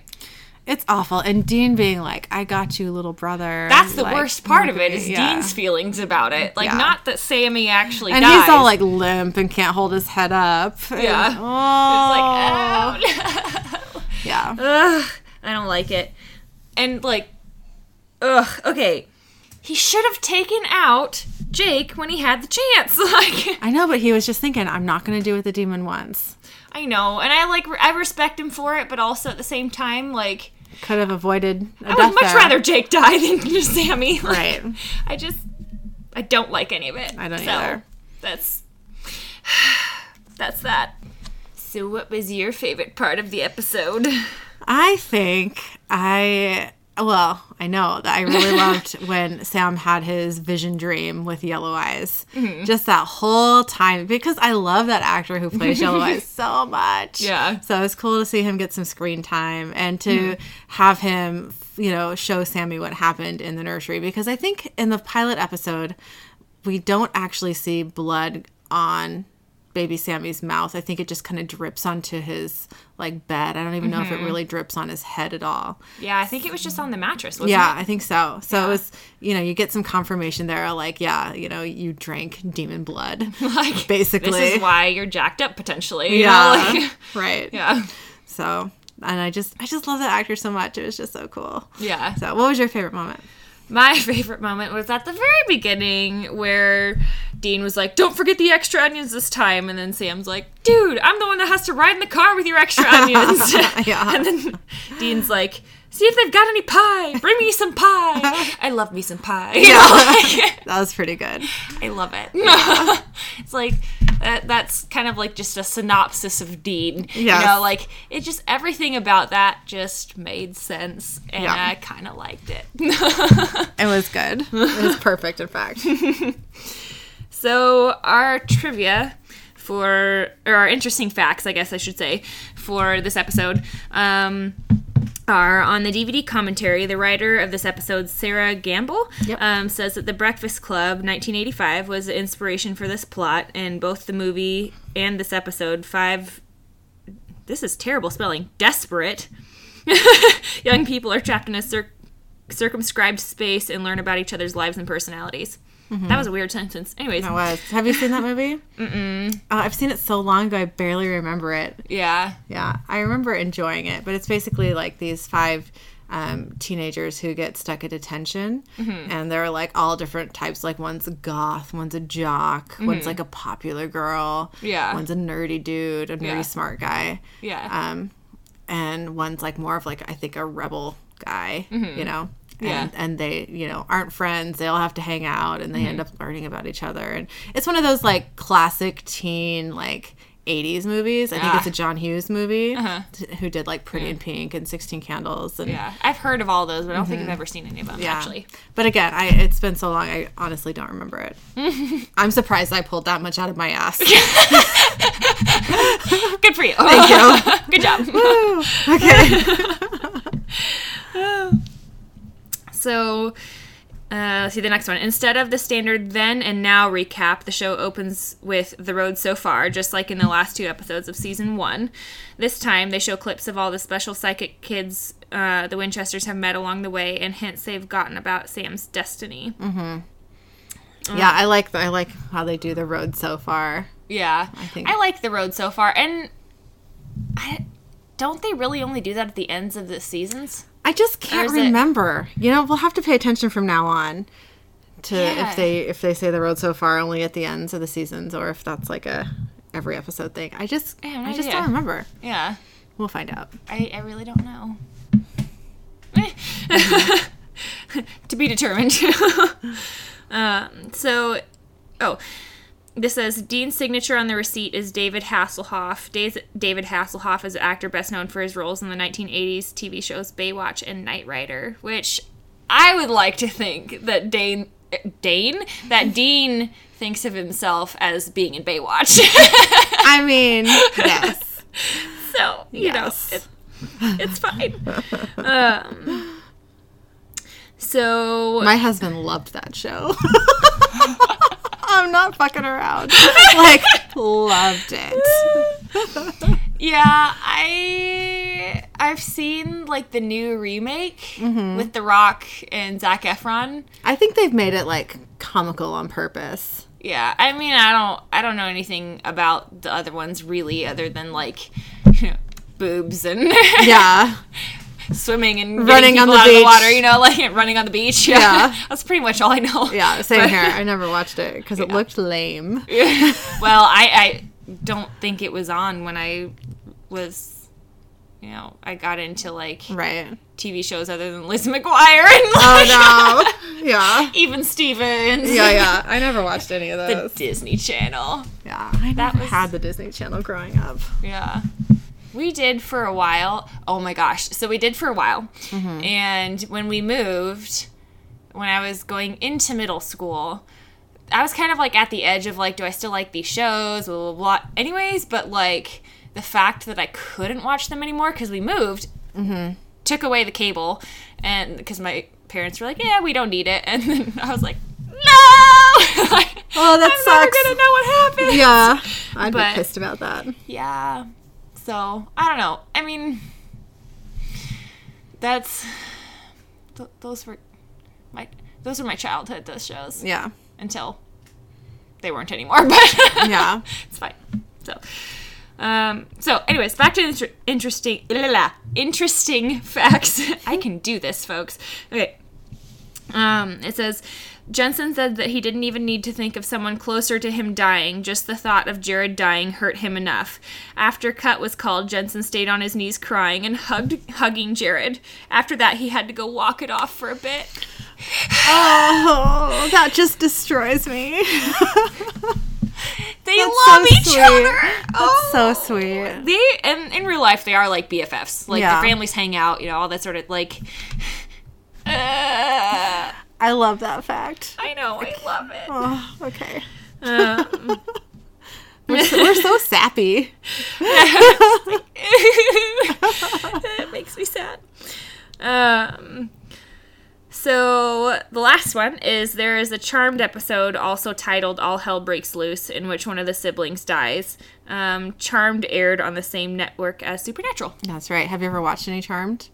It's awful. And Dean being like, I got you, little brother. That's the Like, worst part of it is yeah. Dean's feelings about it. Like, Yeah. not that Sammy actually And dies. he's all like limp and can't hold his head up. And- <laughs> Yeah. oh. It's like, ow. <laughs> yeah. Ugh, I don't like it. And like, ugh, okay. He should have taken out Jake when he had the chance. <laughs> Like, I know, but he was just thinking, I'm not going to do what the demon wants. I know, and I like, I respect him for it, but also at the same time, like, Could have avoided I would much there. rather Jake die than <laughs> Sammy. Like, Right. I just, I don't like any of it. I don't so, either. That's, <sighs> that's that. So, what was your favorite part of the episode? I think I well, I know that I really <laughs> loved when Sam had his vision dream with Yellow Eyes. Mm-hmm. Just that whole time because I love that actor who plays Yellow Eyes <laughs> so much. Yeah. So it was cool to see him get some screen time and to Mm-hmm. have him, you know, show Sammy what happened in the nursery because I think in the pilot episode we don't actually see blood on baby Sammy's mouth. I think it just kind of drips onto his like bed. I don't even know if it Mm-hmm. really drips on his head at all. Yeah, I think it was just on the mattress, wasn't Yeah, it? I think so. So it was, you know, you get some confirmation there, like, yeah, you know, you drank demon blood. <laughs> like Basically. <laughs> this is why you're jacked up potentially. You yeah, know? <laughs> like, right. yeah, So, and I just, I just love that actor so much. It was just so cool. yeah. So, what was your favorite moment? My <laughs> favorite moment was at the very beginning where Dean was like, "Don't forget the extra onions this time," and then Sam's like, "Dude, I'm the one that has to ride in the car with your extra <laughs> onions." Yeah. <laughs> And then Dean's like, "See if they've got any pie. Bring me some pie. I love me some pie." Like, That was pretty good. I love it. it's like that, that's kind of like just a synopsis of Dean. You know, like it just everything about that just made sense, and Yeah. I kind of liked it. <laughs> It was good. It was perfect, in fact. <laughs> So our trivia for or our interesting facts, I guess I should say, for this episode um, are on the DVD commentary. The writer of this episode, Sera Gamble, Yep. um, says that The Breakfast Club, 1985, was the inspiration for this plot, and both the movie and this episode, five. This is terrible spelling. Desperate. <laughs> Young people are trapped in a cir- circumscribed space and learn about each other's lives and personalities. That was a weird sentence. Anyways, It was. Have you seen that movie? <laughs> Mm-mm. Uh, I've seen it so long ago, I barely remember it. yeah. Yeah, I remember enjoying it, but it's basically like these five um, teenagers who get stuck at detention, and they're like all different types. Like one's a goth, one's a jock, one's like a popular girl, Yeah. one's a nerdy dude, a nerdy Yeah. smart guy, Yeah. um, and one's like more of like I think a rebel guy, you know. And, Yeah. and they, you know, aren't friends. They all have to hang out, and they end up learning about each other. And it's one of those like classic teen like '80s movies. I think Ah. it's a John Hughes movie Uh-huh. t- who did like Pretty in Pink and Sixteen Candles. And yeah. I've heard of all those, but I don't think I've ever seen any of them, yeah. actually. But again, I it's been so long. I honestly don't remember it. <laughs> I'm surprised I pulled that much out of my ass. <laughs> Good for you. Thank you. <laughs> Good job. okay. So, uh, let's see the next one. Instead of the standard then and now recap, the show opens with The Road So Far, just like in the last two episodes of season one. This time, they show clips of all the special psychic kids uh, the Winchesters have met along the way and hints they've gotten about Sam's destiny. yeah, I like the, I like how they do the road so far. Yeah. I think- I like The Road So Far. And I, don't they really only do that at the ends of the seasons? I just can't is it- remember. You know, we'll have to pay attention from now on to Yeah. if they if they say the road so far only at the ends of the seasons or if that's like a every episode thing. I just I no I just idea. don't remember. Yeah. We'll find out. I, I really don't know. <laughs> to be determined. <laughs> um, so, oh, this says Dean's signature on the receipt is David Hasselhoff. David Hasselhoff is an actor best known for his roles in the 1980s TV shows Baywatch and Knight Rider, which I would like to think that Dane. Dane? That <laughs> Dean thinks of himself as being in Baywatch. <laughs> I mean, <laughs> yes. so, you Yes. know, it, it's fine. Um, so My husband loved that show. I'm not fucking around. <laughs> Like loved it. yeah, I I've seen like the new remake Mm-hmm. with The Rock and Zac Efron. I think they've made it like comical on purpose. Yeah, I mean, I don't I don't know anything about the other ones really, other than like you <laughs> know, boobs and Yeah. <laughs> swimming and Running on the of the water. You know, <laughs> like running on the beach. Yeah, Yeah. <laughs> that's pretty much all I know. Yeah, <laughs> same But- here. I never watched it because it looked lame. well, I, I don't think it was on when I was, you know, I got into like Right. TV shows other than Liz McGuire and oh, like, Oh no. Yeah. even Stevens. Yeah, yeah. I never watched any of The those. Disney Channel. yeah, I that was- had the Disney Channel growing up. Yeah. We did for a while. Oh my gosh. So we did for a while. Mm-hmm. And when we moved, when I was going into middle school, I was kind of like at the edge of like, do I still like these shows? Blah, blah, blah. Anyways, but like the fact that I couldn't watch them anymore because we moved mm-hmm. took away the cable. And because my parents were like, yeah, we don't need it. <laughs> And then I was like, no! <laughs> like, Oh, that I'm never sucks. gonna know what happened. Yeah, <laughs> I'd But- be pissed about that. Yeah. So I don't know. I mean, that's th- those were my those were my childhood those shows Yeah, until they weren't anymore. <laughs> But yeah. <laughs> it's fine. So. Um, so, anyways, back to inter- interesting, la, la, la, interesting <laughs> facts. I can do this, folks. Okay. Um, it says Jensen said that he didn't even need to think of someone closer to him dying. Just the thought of Jared dying hurt him enough. After cut was called, Jensen stayed on his knees crying and hugged hugging Jared. After that, he had to go walk it off for a bit. Oh, that just destroys me. <laughs> They That's love so each sweet. other. That's Oh. so sweet. They and in real life they are like BFFs. Like Yeah. their families hang out, you know, all that sort of like. <laughs> Uh, I love that fact. I know, I love it. Oh, okay. Um, <laughs> We're so, we're so sappy. <laughs> it makes me sad. Um, so the last one is there is a Charmed episode also titled "All Hell Breaks Loose," in which one of the siblings dies. Um, Charmed aired on the same network as Supernatural. That's right. Have you ever watched any Charmed?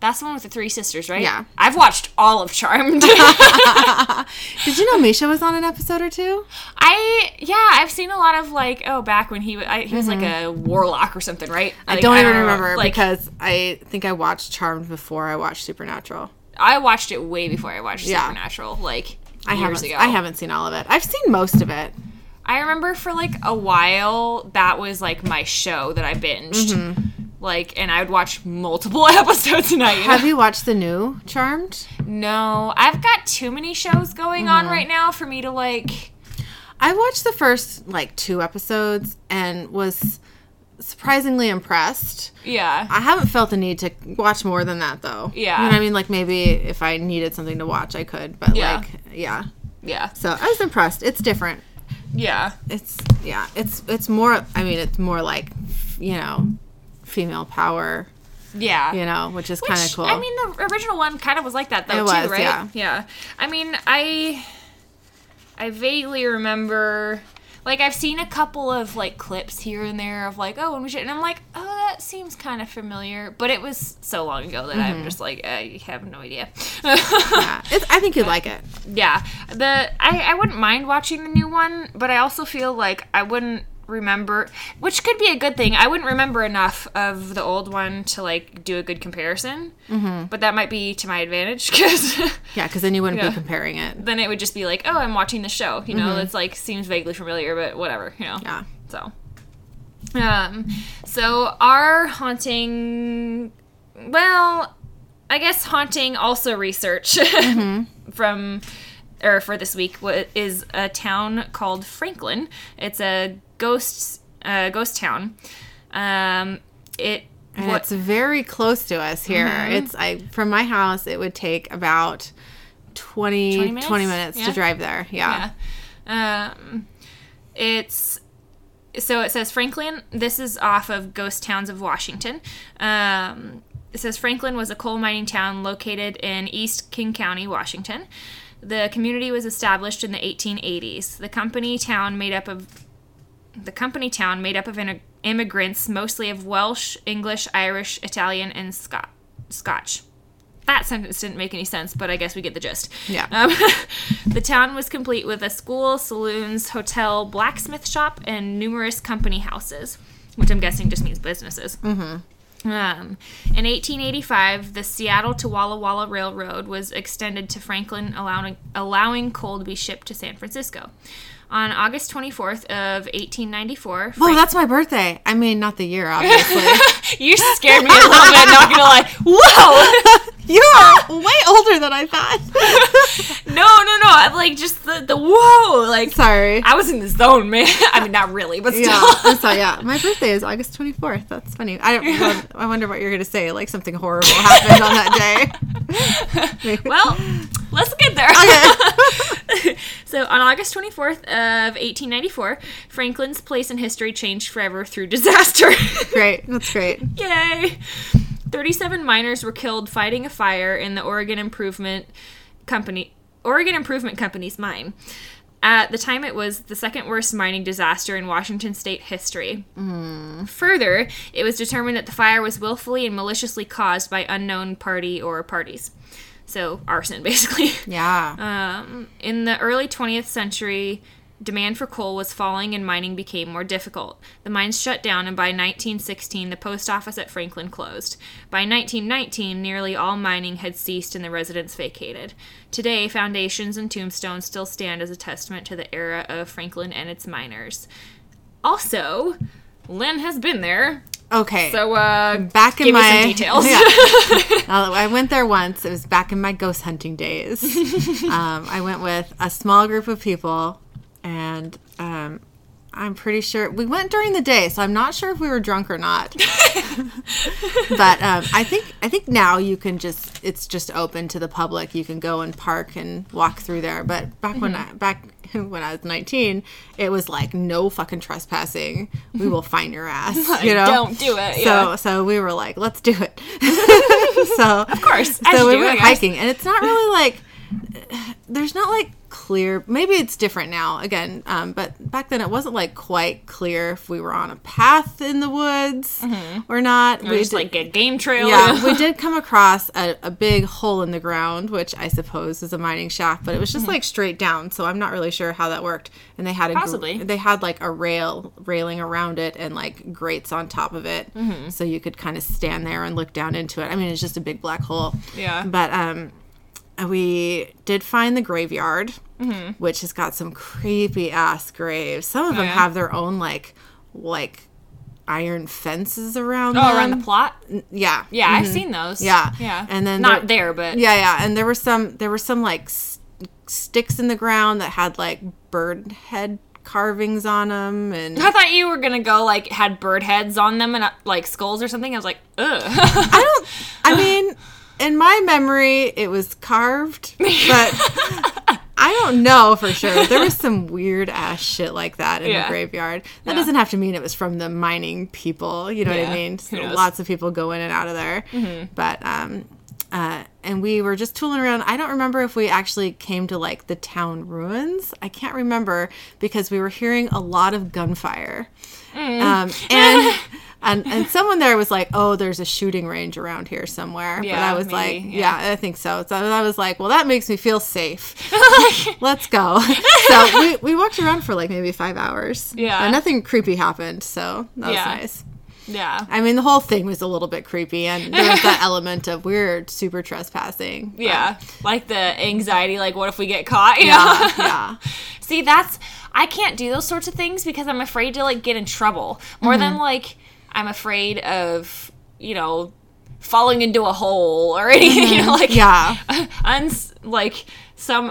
That's the one with the three sisters, right? Yeah. I've watched all of Charmed. <laughs> Did you know Misha was on an episode or two? I yeah, I've seen a lot of like oh back when he I, he was like a warlock or something, right? Mm-hmm. I Like, don't even know, remember Like because I think I watched Charmed before I watched Supernatural. I watched it way before I watched Yeah. Supernatural, like I years ago. I haven't seen all of it. I've seen most of it. I remember for like a while that was like my show that I binged. Mm-hmm. Like, and I would watch multiple <laughs> episodes a night. you know? Have you watched the new Charmed? no, I've got too many shows going on Mm-hmm. right now for me to like. I watched the first like two episodes and was surprisingly impressed. Yeah, I haven't felt the need to watch more than that though. Yeah. You know what I mean? Like maybe if I needed something to watch, I could. But Yeah. like, yeah. yeah, So I was impressed. It's different. yeah. It's yeah. It's it's more. I mean, it's more like you know, female power. Yeah. You know, which is kind of cool. I mean, the original one kind of was like that, though, It too, was, right? yeah. Yeah. I mean, I, I vaguely remember, like, I've seen a couple of like clips here and there of like, oh, and we should, and I'm like, oh, that seems kind of familiar, but it was so long ago that Mm-hmm. I'm just like, I have no idea. yeah. <laughs> It's, I think you'd like it. yeah, the I I wouldn't mind watching the new one, but I also feel like I wouldn't remember, which could be a good thing. I wouldn't remember enough of the old one to like do a good comparison, mm-hmm. but that might be to my advantage <laughs> because Yeah, because then you wouldn't Yeah. be comparing it. then it would just be like, oh, I'm watching the show. You know, it's like seems vaguely familiar, but whatever. You know. Yeah. So, um, so our haunting, well, I guess haunting also research <laughs> from, or for this week is a town called Franklin. It's a ghost, uh, ghost town. Um, it. What- it's very close to us here. Mm-hmm. It's I from my house. It would take about 20, 20 20 minutes? minutes, Yeah. to drive there. Yeah. Yeah. Um, it's so it says Franklin. This is off of Ghost Towns of Washington. Um, it says Franklin was a coal mining town located in East King County, Washington. The community was established in the 1880s. The company town made up of the company town made up of in- immigrants, mostly of Welsh, English, Irish, Italian, and Scot- Scotch. That sentence didn't make any sense, but I guess we get the gist. Yeah. Um, <laughs> the town was complete with a school, saloons, hotel, blacksmith shop, and numerous company houses, which I'm guessing just means businesses. Mm-hmm. Um, in 1885, the Seattle to Walla Walla Railroad was extended to Franklin, allowing allowing coal to be shipped to San Francisco. On August 24th of 1894, Well, that's my birthday. I mean, not the year, obviously. <laughs> you scared me a little bit. Not gonna lie. <laughs> Whoa! You're ah! way older than I thought. <laughs> No, no, no. I'm like just the the whoa. Like Sorry. I was in the zone, man. <laughs> I mean, not really, but still. Yeah, sorry. Yeah, <laughs> my birthday is August 24th. That's funny. I don't. I wonder what you're gonna say. Like something horrible happened on that day. well, let's get there. so, on August 24th of 1894, Franklin's place in history changed forever through disaster. great. That's great. Yay! 37 miners were killed fighting a fire in the Oregon Improvement Company Oregon Improvement Company's mine. At the time, it was the second worst mining disaster in Washington state history. Further, it was determined that the fire was willfully and maliciously caused by unknown party or parties. So, arson, <laughs> basically. Yeah. Um, in the early 20th century, demand for coal was falling and mining became more difficult. The mines shut down, and by 1916, the post office at Franklin closed. By 1919, nearly all mining had ceased and the residents vacated. Today, foundations and tombstones still stand as a testament to the era of Franklin and its miners. Also, Lynn has been there, Okay. so uh, back in my details. <laughs> Yeah. <laughs> I went there once. It was back in my ghost hunting days. <laughs> um, I went with a small group of people, and um, I'm pretty sure we went during the day, so I'm not sure if we were drunk or not. <laughs> but um, I think I think now you can just it's just open to the public. You can go and park and walk through there. But back when Mm-hmm. I back <laughs> when I was 19, it was like no fucking trespassing. We will fine your <laughs> ass. You know, Don't do it. so Yeah. so we were like, let's do it. so of course, so we went hiking, and it's not really like there's not like clear. Maybe it's different now again, um, but back then it wasn't like quite clear if we were on a path in the woods or not. Mm-hmm. Or we just did- like a game trail. yeah, we <laughs> did come across a, a big hole in the ground, which I suppose is a mining shaft, but it was just like straight down. So I'm not really sure how that worked. And they had a gr- Possibly. they had like a rail railing around it and like grates on top of it, so you could kind of stand there and look down into it. I mean, it's just a big black hole. Yeah. But um, we did find the graveyard, which has got some creepy ass graves. Some of them yeah? have their own like like iron fences around Oh, them. around the plot. Yeah. Yeah, I've seen those. Yeah. yeah. And then not there- there, but Yeah, yeah. And there were some there were some like s- sticks in the ground that had like bird head carvings on them and I thought you were gonna go like had bird heads on them and uh, like skulls or something. I was like, ugh. I don't I <laughs> mean in my memory it was carved, <laughs> but I don't know for sure. There was some weird ass shit like that in Yeah. the graveyard. That Yeah. doesn't have to mean it was from the mining people. You know what I mean? Knows? Lots of people go in and out of there. But um uh, and we were just tooling around. I don't remember if we actually came to like the town ruins. I can't remember because we were hearing a lot of gunfire. Um, <laughs> and, and and someone there was like, "Oh, there's a shooting range around here somewhere." but Yeah, I was maybe, like, yeah. yeah. I think so." So I was like, "Well, that makes me feel safe. <laughs> <laughs> Let's go." so we, we walked around for like maybe five hours. Yeah. and nothing creepy happened. So that Yeah. was nice. yeah. I mean, the whole thing was a little bit creepy, and there was that element of we're super trespassing. <laughs> but- Yeah, like the anxiety, like what if we get caught? You know? yeah, yeah. See, that's I can't do those sorts of things because I'm afraid to like get in trouble more than Mm-hmm. like I'm afraid of you know falling into a hole or anything. <laughs> You know, like Mm-hmm. Yeah. <laughs> uns like some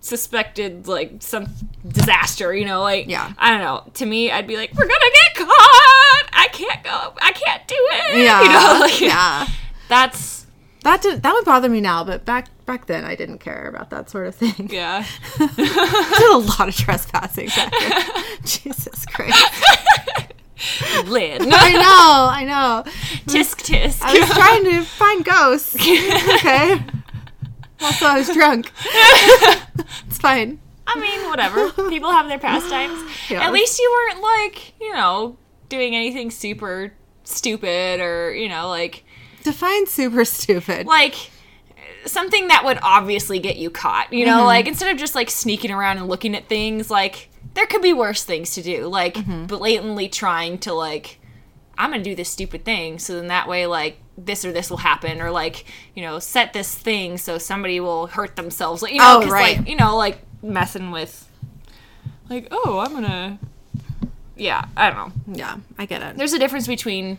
unsuspected like some disaster. You know, like Yeah. I don't know. To me, I'd be like, we're gonna get caught. I can't go. I can't do it. <laughs> Yeah, you know, like yeah. that's That did, that would bother me now, but back back then I didn't care about that sort of thing. yeah. I did a lot of trespassing back then. Jesus Christ! <laughs> Lid. <laughs> I know, I know. tisk tisk. I was trying to find ghosts. <laughs> Okay. Also, I was drunk. it's fine. I mean, whatever. People have their pastimes. Yeah. At least you weren't like, you know, doing anything super stupid or, you know, like Define super stupid. like something that would obviously get you caught. You know, mm-hmm. like instead of just like sneaking around and looking at things, like there could be worse things to do. Like mm-hmm. blatantly trying to like I'm to do this stupid thing so then that way like this or this will happen or like, you know, set this thing so somebody will hurt themselves. Like, you know, Oh, right. like, you know, like messing with like, oh, I'm to Yeah, I don't know. yeah, I get it. There's a difference between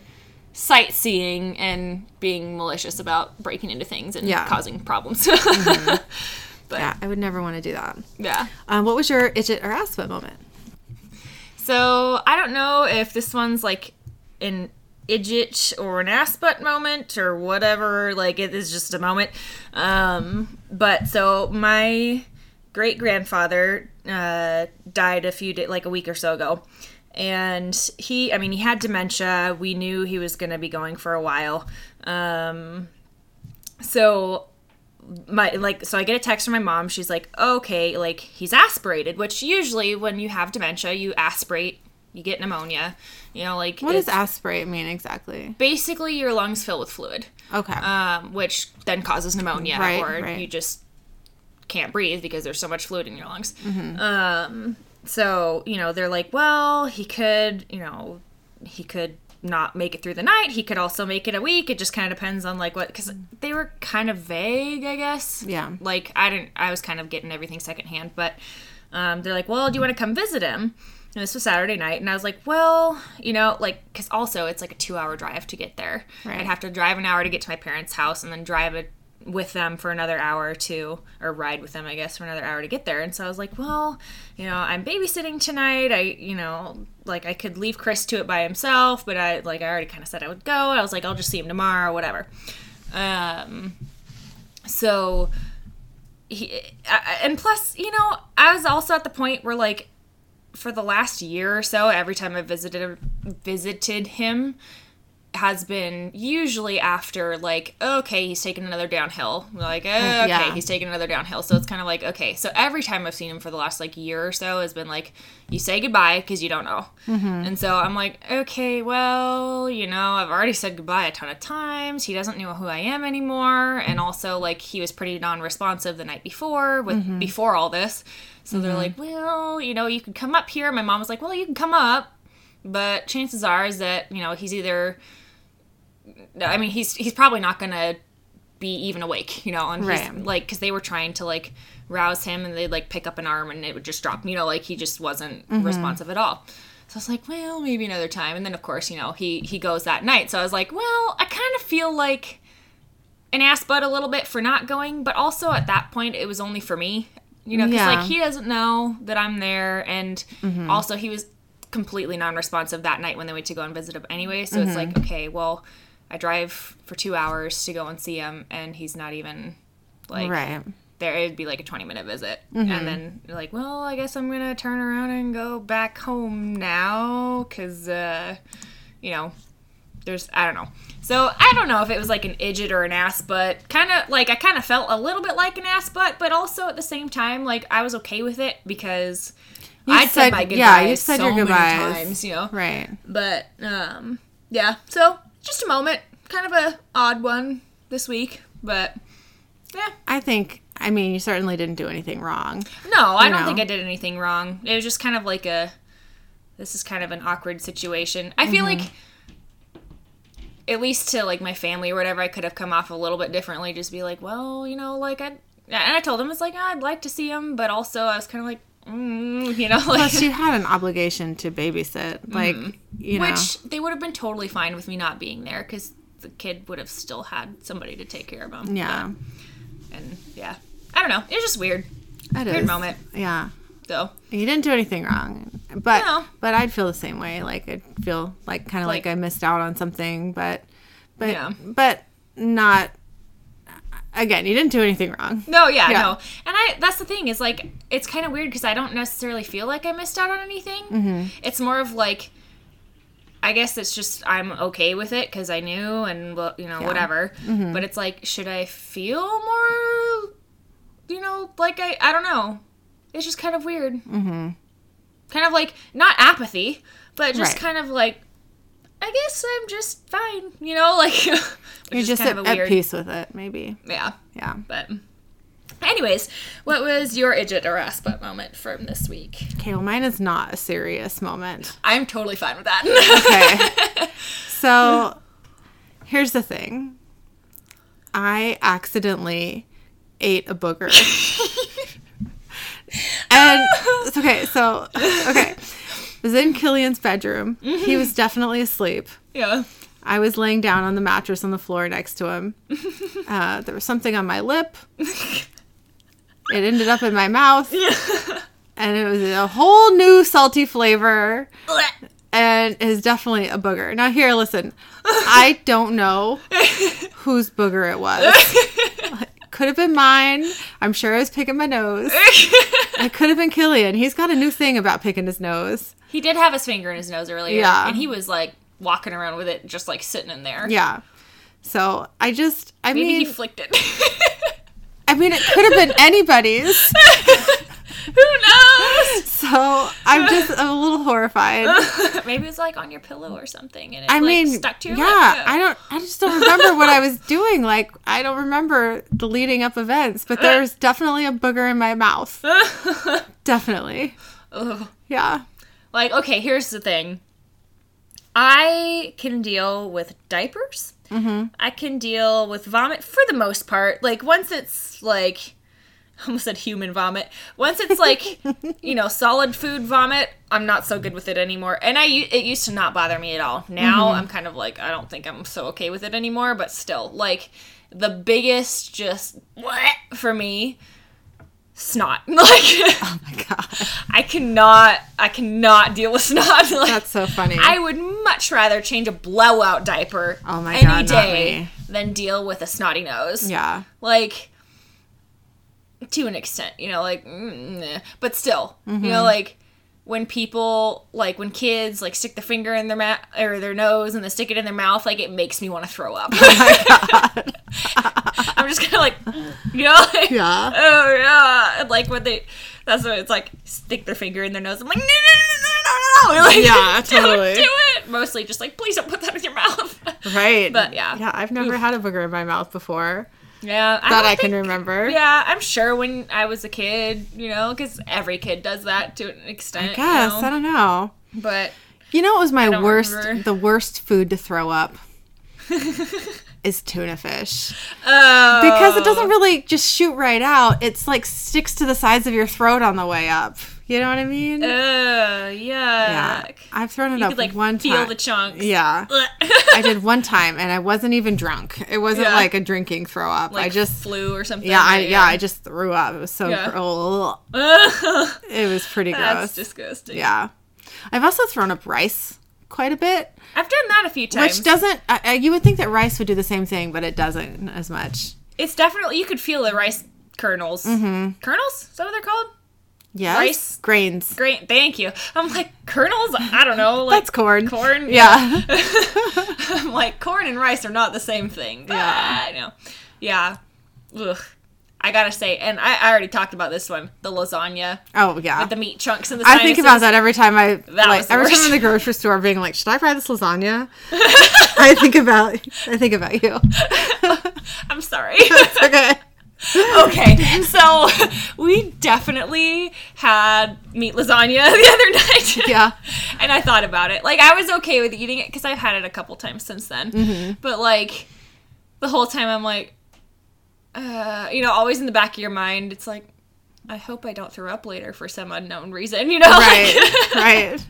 sightseeing and being malicious about breaking into things and Yeah. causing problems. <laughs> Mm-hmm. But Yeah, I would never want to do that. yeah. Um, what was your idget or ass butt moment? So I don't know if this one's like an idget or an ass butt moment or whatever. Like it is just a moment. Um, but so my great grandfather uh, died a few days, like a week or so ago. And he, I mean, he had dementia. We knew he was going to be going for a while. Um, so my like so I get a text from my mom. She's like, "Okay, like he's aspirated," which usually when you have dementia, you aspirate, you get pneumonia. You know, like What does aspirate mean exactly? basically your lungs fill with fluid, Okay. um, which then causes pneumonia, Right, or right. you just can't breathe because there's so much fluid in your lungs. Um, so you know they're like, well, he could, you know, he could not make it through the night. He could also make it a week. It just kind of depends on like what because they were kind of vague, I guess. Yeah. Like I didn't. I was kind of getting everything secondhand, but um, they're like, well, do you want to come visit him? And this was Saturday night, and I was like, well, you know, like, because also it's like a two hour drive to get there. Right. I'd have to drive an hour to get to my parents' house and then drive it with them for another hour or two, or ride with them, I guess, for another hour to get there. And so I was like, well, you know, I'm babysitting tonight. I, you know, like I could leave Chris to it by himself, but I, like, I already kind of said I would go. I was like, I'll just see him tomorrow, whatever. Um, so he, and plus, you know, I was also at the point where like for the last year or so, every time I visited visited him has been usually after like okay he's taking another downhill. Like eh, okay yeah. he's taking another downhill. So it's kind of like okay. So every time i've seen him for the last like year or so has been like you say goodbye because you don't know. Mm-hmm. And so i'm like okay well you know i've already said goodbye a ton of times. He doesn't know who i am anymore. And mm-hmm. also like he was pretty non-responsive the night before with mm-hmm. before all this. So they're like well you know you can come up here. My mom was like well you can come up but chances are is that you know he's either I mean he's he's probably not gonna be even awake, you know, and he's Right. like because they were trying to like rouse him and they'd like pick up an arm and it would just drop, you know, like he just wasn't mm-hmm. responsive at all. So I was like, well, maybe another time. And then of course, you know, he he goes that night. So I was like, well, I kind of feel like an ass butt a little bit for not going, but also at that point it was only for me, you know, because Yeah. like he doesn't know that I'm there, and mm-hmm. also he was completely non-responsive that night when they went to go and visit him anyway. So it's like, okay, well, I drive for two hours to go and see him, and he's not even like right. there. It'd be like a twenty-minute visit, and then like, well, I guess I'm gonna turn around and go back home now, cause uh, you know, there's I don't know. So I don't know if it was like an idiot or an ass butt. Kind of like I kind of felt a little bit like an ass butt, but also at the same time, like I was okay with it because I'd said, said- my goodbyes yeah, you said so your goodbyes. times, you know. Right. But um, yeah. So just a moment, kind of a odd one this week, but yeah. I think, I mean, you certainly didn't do anything wrong. No, I don't know. think I did anything wrong. It was just kind of like a this is kind of an awkward situation. I feel Mm-hmm. like at least to like my family or whatever, I could have come off a little bit differently. Just be like, well, you know, like I and I told him it's like oh, I'd like to see him, but also I was kind of like, mm, you know, like Plus, you had an obligation to babysit. Like, you know. Which they would have been totally fine with me not being there because the kid would have still had somebody to take care of him. yeah. and yeah, I don't know. It was just weird, That weird is. moment Yeah. though. You didn't do anything wrong. But No. but I'd feel the same way. Like I'd feel like kind of like, Like- I missed out on something, but but Yeah. but not again, you didn't do anything wrong. No, yeah, Yeah. no. And I that's the thing is like it's kind of weird because I don't necessarily feel like I missed out on anything. Mm-hmm. It's more of like I guess it's just I'm okay with it because I knew and well, you know whatever. Mm-hmm. But it's like should I feel more you know like I I don't know. It's just kind of weird. Mm-hmm. Kind of like not apathy, but just Right. kind of like I guess I'm just fine, you know, like <laughs> You're just at, a at weird, peace with it, maybe. yeah. Yeah. But, anyways, what was your idiot or ass butt moment from this week? Okay, well, mine is not a serious moment. I'm totally fine with that. Okay. <laughs> so here's the thing I accidentally ate a booger. <laughs> and oh. it's okay, so, okay. Was in Killian's bedroom. He was definitely asleep. yeah. I was laying down on the mattress on the floor next to him. <laughs> Uh, there was something on my lip. It ended up in my mouth. Yeah. <laughs> And it was a whole new salty flavor <laughs> and is definitely a booger. Now, here, listen. I don't know whose booger it was. Could have been mine. I'm sure I was picking my nose. <laughs> It could have been Killian. He's got a new thing about picking his nose. He did have his finger in his nose earlier. Yeah. And he was like walking around with it, just like sitting in there. Yeah. So I just, I Maybe mean, he flicked it. <laughs> I mean, it could have been anybody's. <laughs> <laughs> Who knows? <laughs> So I'm just a little horrified. <laughs> Maybe it was like on your pillow or something, and it I like, mean, stuck to your yeah, lip. I don't, I just don't remember what I was doing. Like, I don't remember the leading up events, but there's definitely a booger in my mouth. Definitely. Ugh. Yeah. Like, okay, here's the thing. I can deal with diapers. Mm-hmm. I can deal with vomit for the most part. Like once it's like, <laughs> almost said human vomit. Once it's like, <laughs> you know, solid food vomit, I'm not so good with it anymore. And I it used to not bother me at all. Now mm-hmm. I'm kind of like, I don't think I'm so okay with it anymore. But still, like the biggest just what <laughs> for me, snot. Like Oh my god. I cannot, I cannot deal with snot. Like, That's so funny. I would much rather change a blowout diaper Oh my any God, day than deal with a snotty nose. yeah. Like, to an extent, you know, like, mm, nah. but still, Mm-hmm. you know, like when people, like when kids, like stick their finger in their mouth or their nose and they stick it in their mouth, like it makes me want to throw up. <laughs> <laughs> I'm just kind of like, you know, like, Yeah. oh yeah, and like when they, that's what it's like, stick their finger in their nose. I'm like, no, no, no, no, no, no, <laughs> like, Yeah, totally. do it. Mostly just like, please don't put that in your mouth. Right. But, yeah. Yeah, I've never had a booger in my mouth before yeah, that don't I can remember. Yeah, I'm sure when I was a kid, you know, because every kid does that to an extent. I guess. you know? I don't know. But You know it was my worst remember. the worst food to throw up? <laughs> is tuna fish. uh, Because it doesn't really just shoot right out. It's like sticks to the sides of your throat on the way up. You know what I mean? Uh, yeah. yeah. I've thrown it You up could like one time. feel the chunks. yeah. I did one time and I wasn't even drunk. It wasn't Yeah. like a drinking throw up. like I just flu or something. yeah, I yeah, I just threw up. It was so Yeah. gro- That's it was pretty gross. That's disgusting. Yeah. I've also thrown up rice quite a bit, I've done that a few times. which doesn't. I- you would think that rice would do the same thing, but it doesn't as much. it's definitely you could feel the rice kernels. Mm-hmm. Kernels? Is that what they're called? Yes, Rice? grains. Great, thank you. I'm like kernels. I don't know. Like That's corn. Corn. Yeah. <laughs> <laughs> I'm like corn and rice are not the same thing. Yeah. Ah, I know. Yeah. Ugh. I gotta say, and I, I already talked about this one, the lasagna oh yeah. with the meat chunks and the. I think about that every time I That like every time. I'm in the grocery store being like, should I try this lasagna? <laughs> I think about I think about you. I'm sorry. okay. <laughs> okay, so <laughs> we definitely had meat lasagna <laughs> the other night. Yeah. and I thought about it. Like I was okay with eating it because I've had it a couple times since then. Mm-hmm. But like the whole time, I'm like, uh, you know, always in the back of your mind, it's like, I hope I don't throw up later for some unknown reason. You know, Right. right.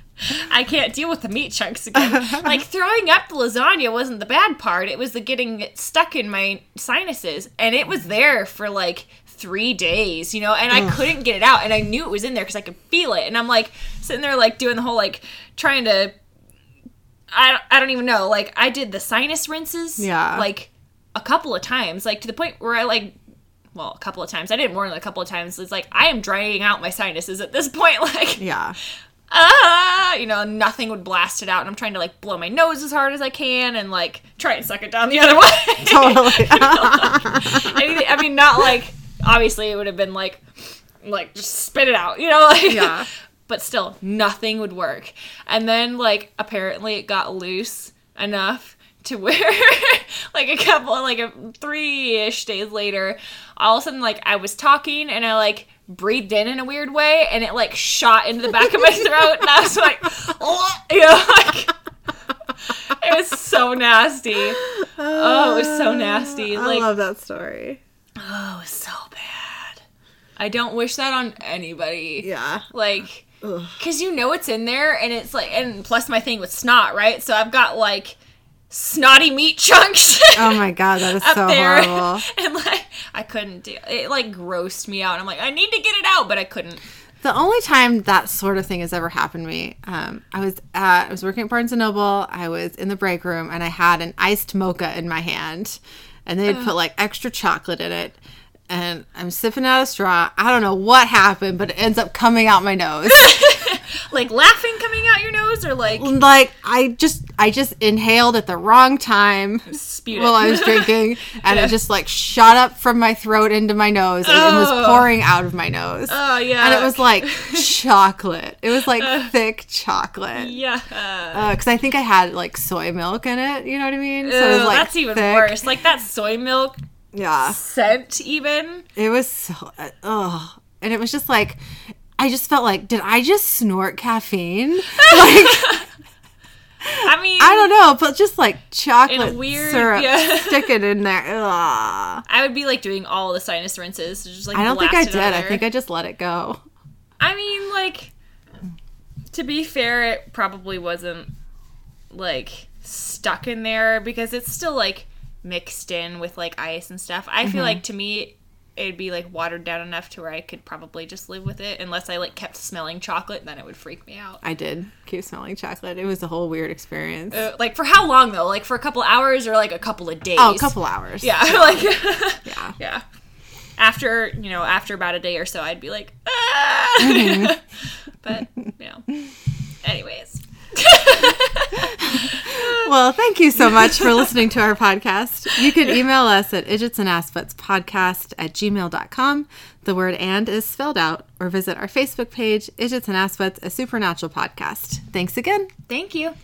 I can't deal with the meat chunks again. <laughs> like throwing up the lasagna wasn't the bad part. It was the getting it stuck in my sinuses, and it was there for like three days, you know, and I couldn't get it out, and I knew it was in there because I could feel it, and I'm like sitting there like doing the whole like trying to. I don't, I don't even know. Like I did the sinus rinses, Yeah. like a couple of times, like to the point where I like well, a couple of times. I did more than a couple of times. It's like I am drying out my sinuses at this point. <laughs> Like Yeah. Ah, you know, nothing would blast it out, and I'm trying to like blow my nose as hard as I can, and like try and suck it down the other way. <laughs> Totally. <laughs> Anything- I mean, not like obviously it would have been like, like just spit it out, you know, like Yeah. <laughs> But still, nothing would work. And then like apparently it got loose enough to where like a couple like a three-ish days later all of a sudden like i was talking and i like breathed in in a weird way and it like shot into the back of my throat and i was like oh, you know like it was so nasty. Oh it was so nasty I love that story. oh it was so bad. I don't wish that on anybody. Yeah. like because you know it's in there and it's like and plus my thing with snot right? So i've got like snotty meat chunks <laughs> Oh my god, that is so there horrible. <laughs> and like i couldn't do it like grossed me out i'm like i need to get it out but i couldn't The only time that sort of thing has ever happened to me, um, I was at, I was working at Barnes and Noble. I was in the break room and I had an iced mocha in my hand, and they'd put like extra chocolate in it. And I'm sipping out a straw. I don't know what happened, but it ends up coming out my nose. <laughs> like laughing coming out your nose or like like I just I just inhaled at the wrong time while? I was drinking, and <laughs> Yeah. it just like shot up from my throat into my nose, and it was Oh. pouring out of my nose. oh yeah. and it was like <laughs> chocolate. It was like uh. thick chocolate. yeah. Uh, because I think I had like soy milk in it. You know what I mean? So it was like that's even thick. worse. Like that soy milk Yeah, scent even. it was so. Oh, and it was just like. I just felt like, did I just snort caffeine? <laughs> Like, I mean, I don't know, but just like chocolate weird- syrup, yeah. <laughs> stick it in there. Ugh. I would be like doing all the sinus rinses, just like I don't think I blast it out did. I think I just let it go. I mean, like, to be fair, it probably wasn't like stuck in there because it's still like mixed in with like ice and stuff. I Mm-hmm. feel like to me, it'd be like watered down enough to where I could probably just live with it, unless I like kept smelling chocolate, then it would freak me out. I did keep smelling chocolate. It was a whole weird experience. Uh, like for how long though? Like for a couple hours or like a couple of days? oh, a couple hours. Yeah, <laughs> like <laughs> Yeah. yeah. After you know, after about a day or so, I'd be like, ah! <laughs> But you know, anyways. <laughs> Well, thank you so much for listening to our podcast. You can email us at idiotsandassbuttspodcast at gmail.com. The word and is spelled out, or visit our Facebook page, Idiots and Assbutts, a supernatural podcast. Thanks again. Thank you.